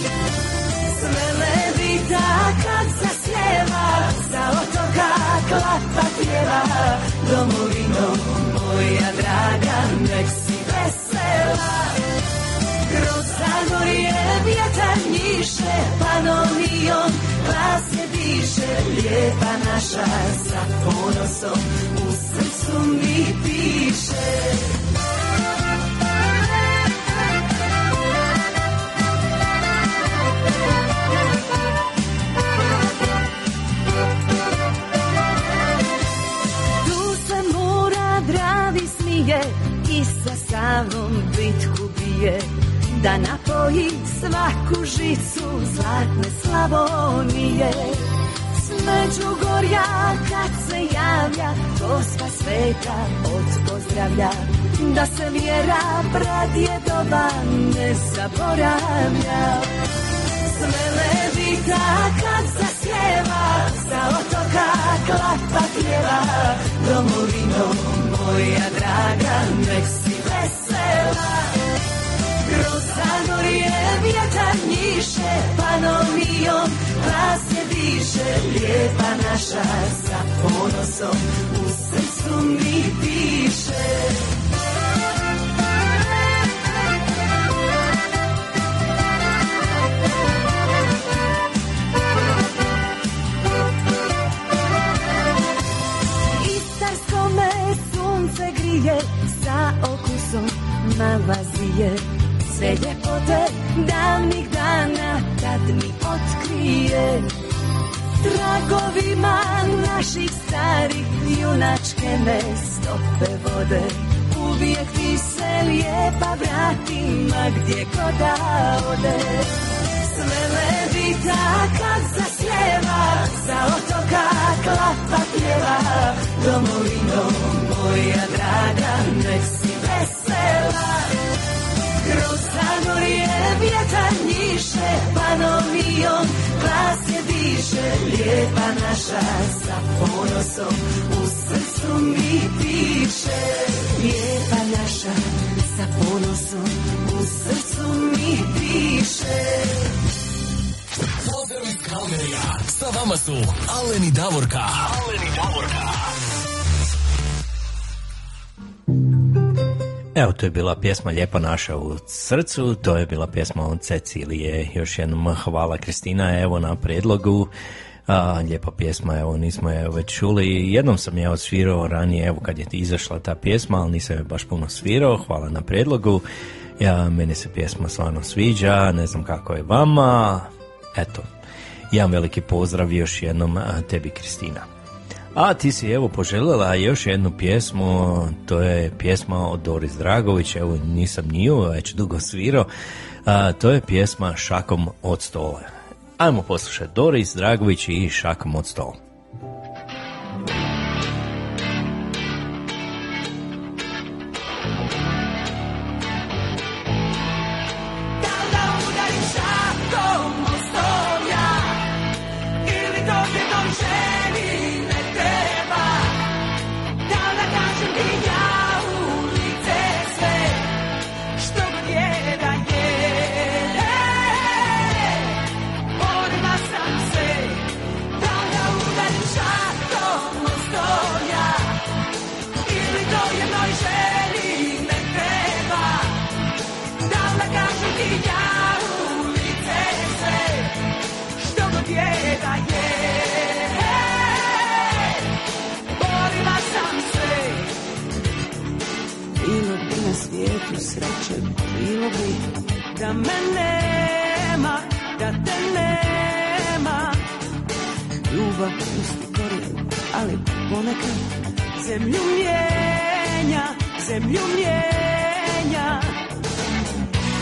[SPEAKER 21] Sve levita kad zasljeva, sa otoka klapa pjeva, domovino moja draga, nek si vesela. Kroz Zagorje vjetar njiše, panonijom glas je diše, lijepa naša sa ponosom u srcu mi piše. Tu se mora dravi smije i sa Savom bitku bije da napoji svaku žicu zlatne Slavonije. S Međugorja kad se javlja Gospa sveta od pozdravlja da se vjera pradjedova ne zaboravlja. Smelevita kad zasjeva Sa otoka klapa pjeva Domovino moja draga Nek si zagorje vjetar njiše Panovijom glas je diše. Lijepa naša sa ponosom U srcu mi piše. Istarskome sunce grije Sa okusom nalazije Sve ljepote davnih dana Kad mi otkrije. Tragovima naših starih Junačke me stope vode. Uvijek ti se lijepa vratim A gdje god da ode. Sve levita kad zasjeva Sa otoka klapa pjeva Domovino moja draga Nek zagorje vjetar njiše Panovijom glas je diše Lijepa naša sa ponosom U srcu mi piše Lijepa naša sa ponosom U srcu mi piše
[SPEAKER 2] Pozdrav iz Kalgerija. Sa vama su Aleni Davorka. Aleni Davorka.
[SPEAKER 3] Evo, to je bila pjesma Lijepa naša u srcu, to je bila pjesma od Cecilije. Još jednom hvala Kristina, evo na predlogu. A, lijepa pjesma, evo nismo je već čuli. Jednom sam je odsvirao ranije, evo kad je izašla ta pjesma, ali nisam je baš puno svirao. Hvala na predlogu. Ja, meni se pjesma stvarno sviđa, ne znam kako je vama. Eto, jedan veliki pozdrav još jednom tebi Kristina. A ti si evo poželjela još jednu pjesmu, to je pjesma od Doris Dragović, evo nisam nju već dugo svirao, a, to je pjesma Šakom od stola. Ajmo poslušati Doris Dragović i Šakom od stola.
[SPEAKER 21] Da me nema Da te nema. Ljubav pusti korijen Ali ponekad Zemlju mijenja Zemlju mijenja.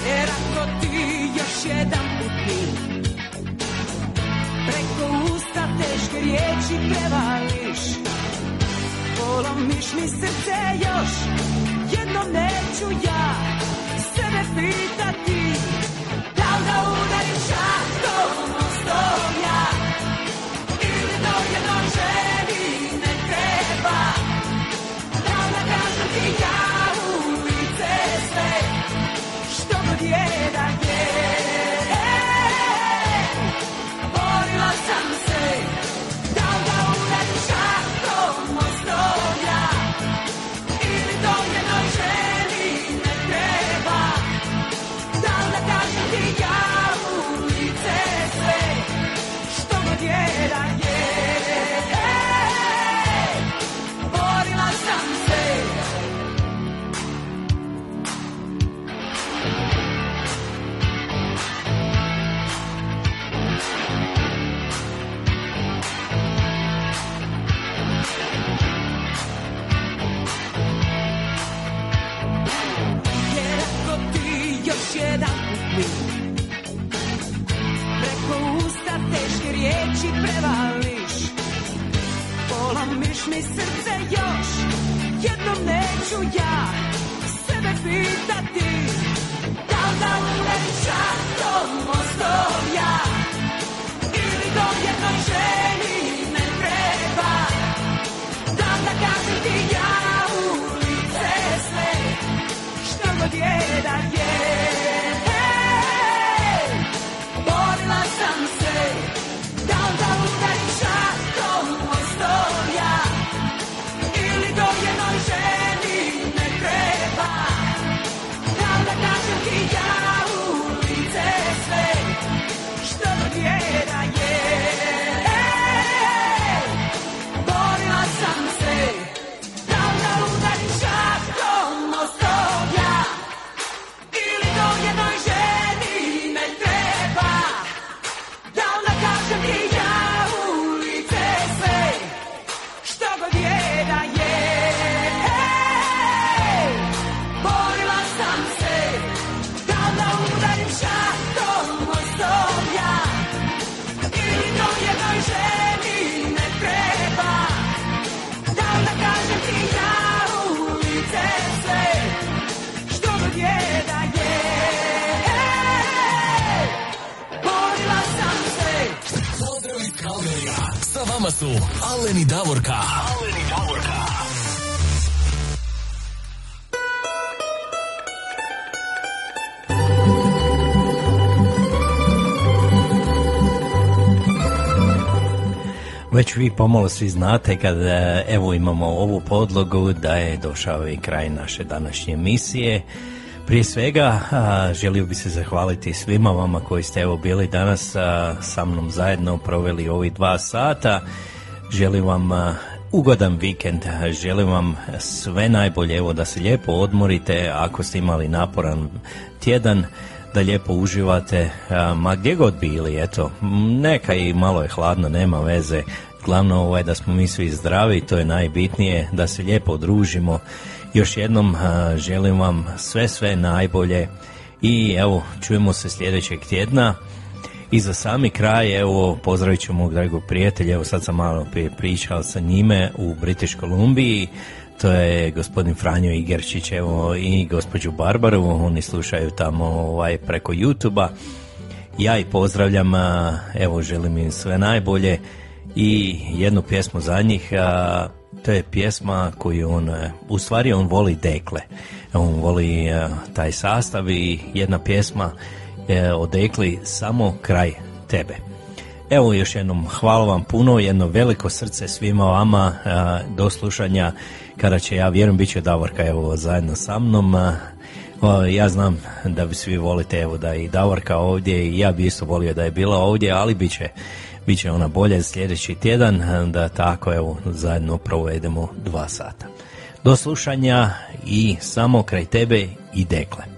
[SPEAKER 21] Jer ako ti još jedan put mi Preko usta teške riječi prevališ. Polomiš mi srce još Jednom neću ja necesita de ti.
[SPEAKER 3] Vi pomalo svi znate kad e, evo imamo ovu podlogu da je došao i kraj naše današnje emisije. Prije svega želio bi se zahvaliti svima vama koji ste evo bili danas sa mnom zajedno proveli ovih dva sata. Želim vam ugodan vikend, želim vam sve najbolje, evo da se lijepo odmorite ako ste imali naporan tjedan da lijepo uživate, ma gdje god bili, eto, neka i malo je hladno, nema veze, glavno ovaj da smo mi svi zdravi, to je najbitnije, da se lijepo družimo. Još jednom želim vam sve sve najbolje i evo čujemo se sljedećeg tjedna. I za sami kraj, evo, pozdravit ću mog dragog prijatelja, evo sad sam malo prije pričao sa njime u British Kolumbiji, to je gospodin Franjo Igerčić, evo, i gospođu Barbaru, oni slušaju tamo ovaj, preko YouTube-a. Ja ih pozdravljam, evo, želim im sve najbolje i jednu pjesmu za njih, a, to je pjesma koju on, e, u stvari on voli dekle, on voli e, taj sastav i jedna pjesma e, odekli samo kraj tebe. Evo još jednom hvala vam puno, jedno veliko srce svima vama a, do slušanja kada će ja vjerujem bit će Davorka evo zajedno sa mnom. a, o, ja znam da vi svi volite evo da i Davorka ovdje i ja bi isto volio da je bila ovdje, ali bit će, bit će ona bolje sljedeći tjedan da tako evo zajedno provedemo dva sata. Do slušanja i samo kraj tebe i dekle.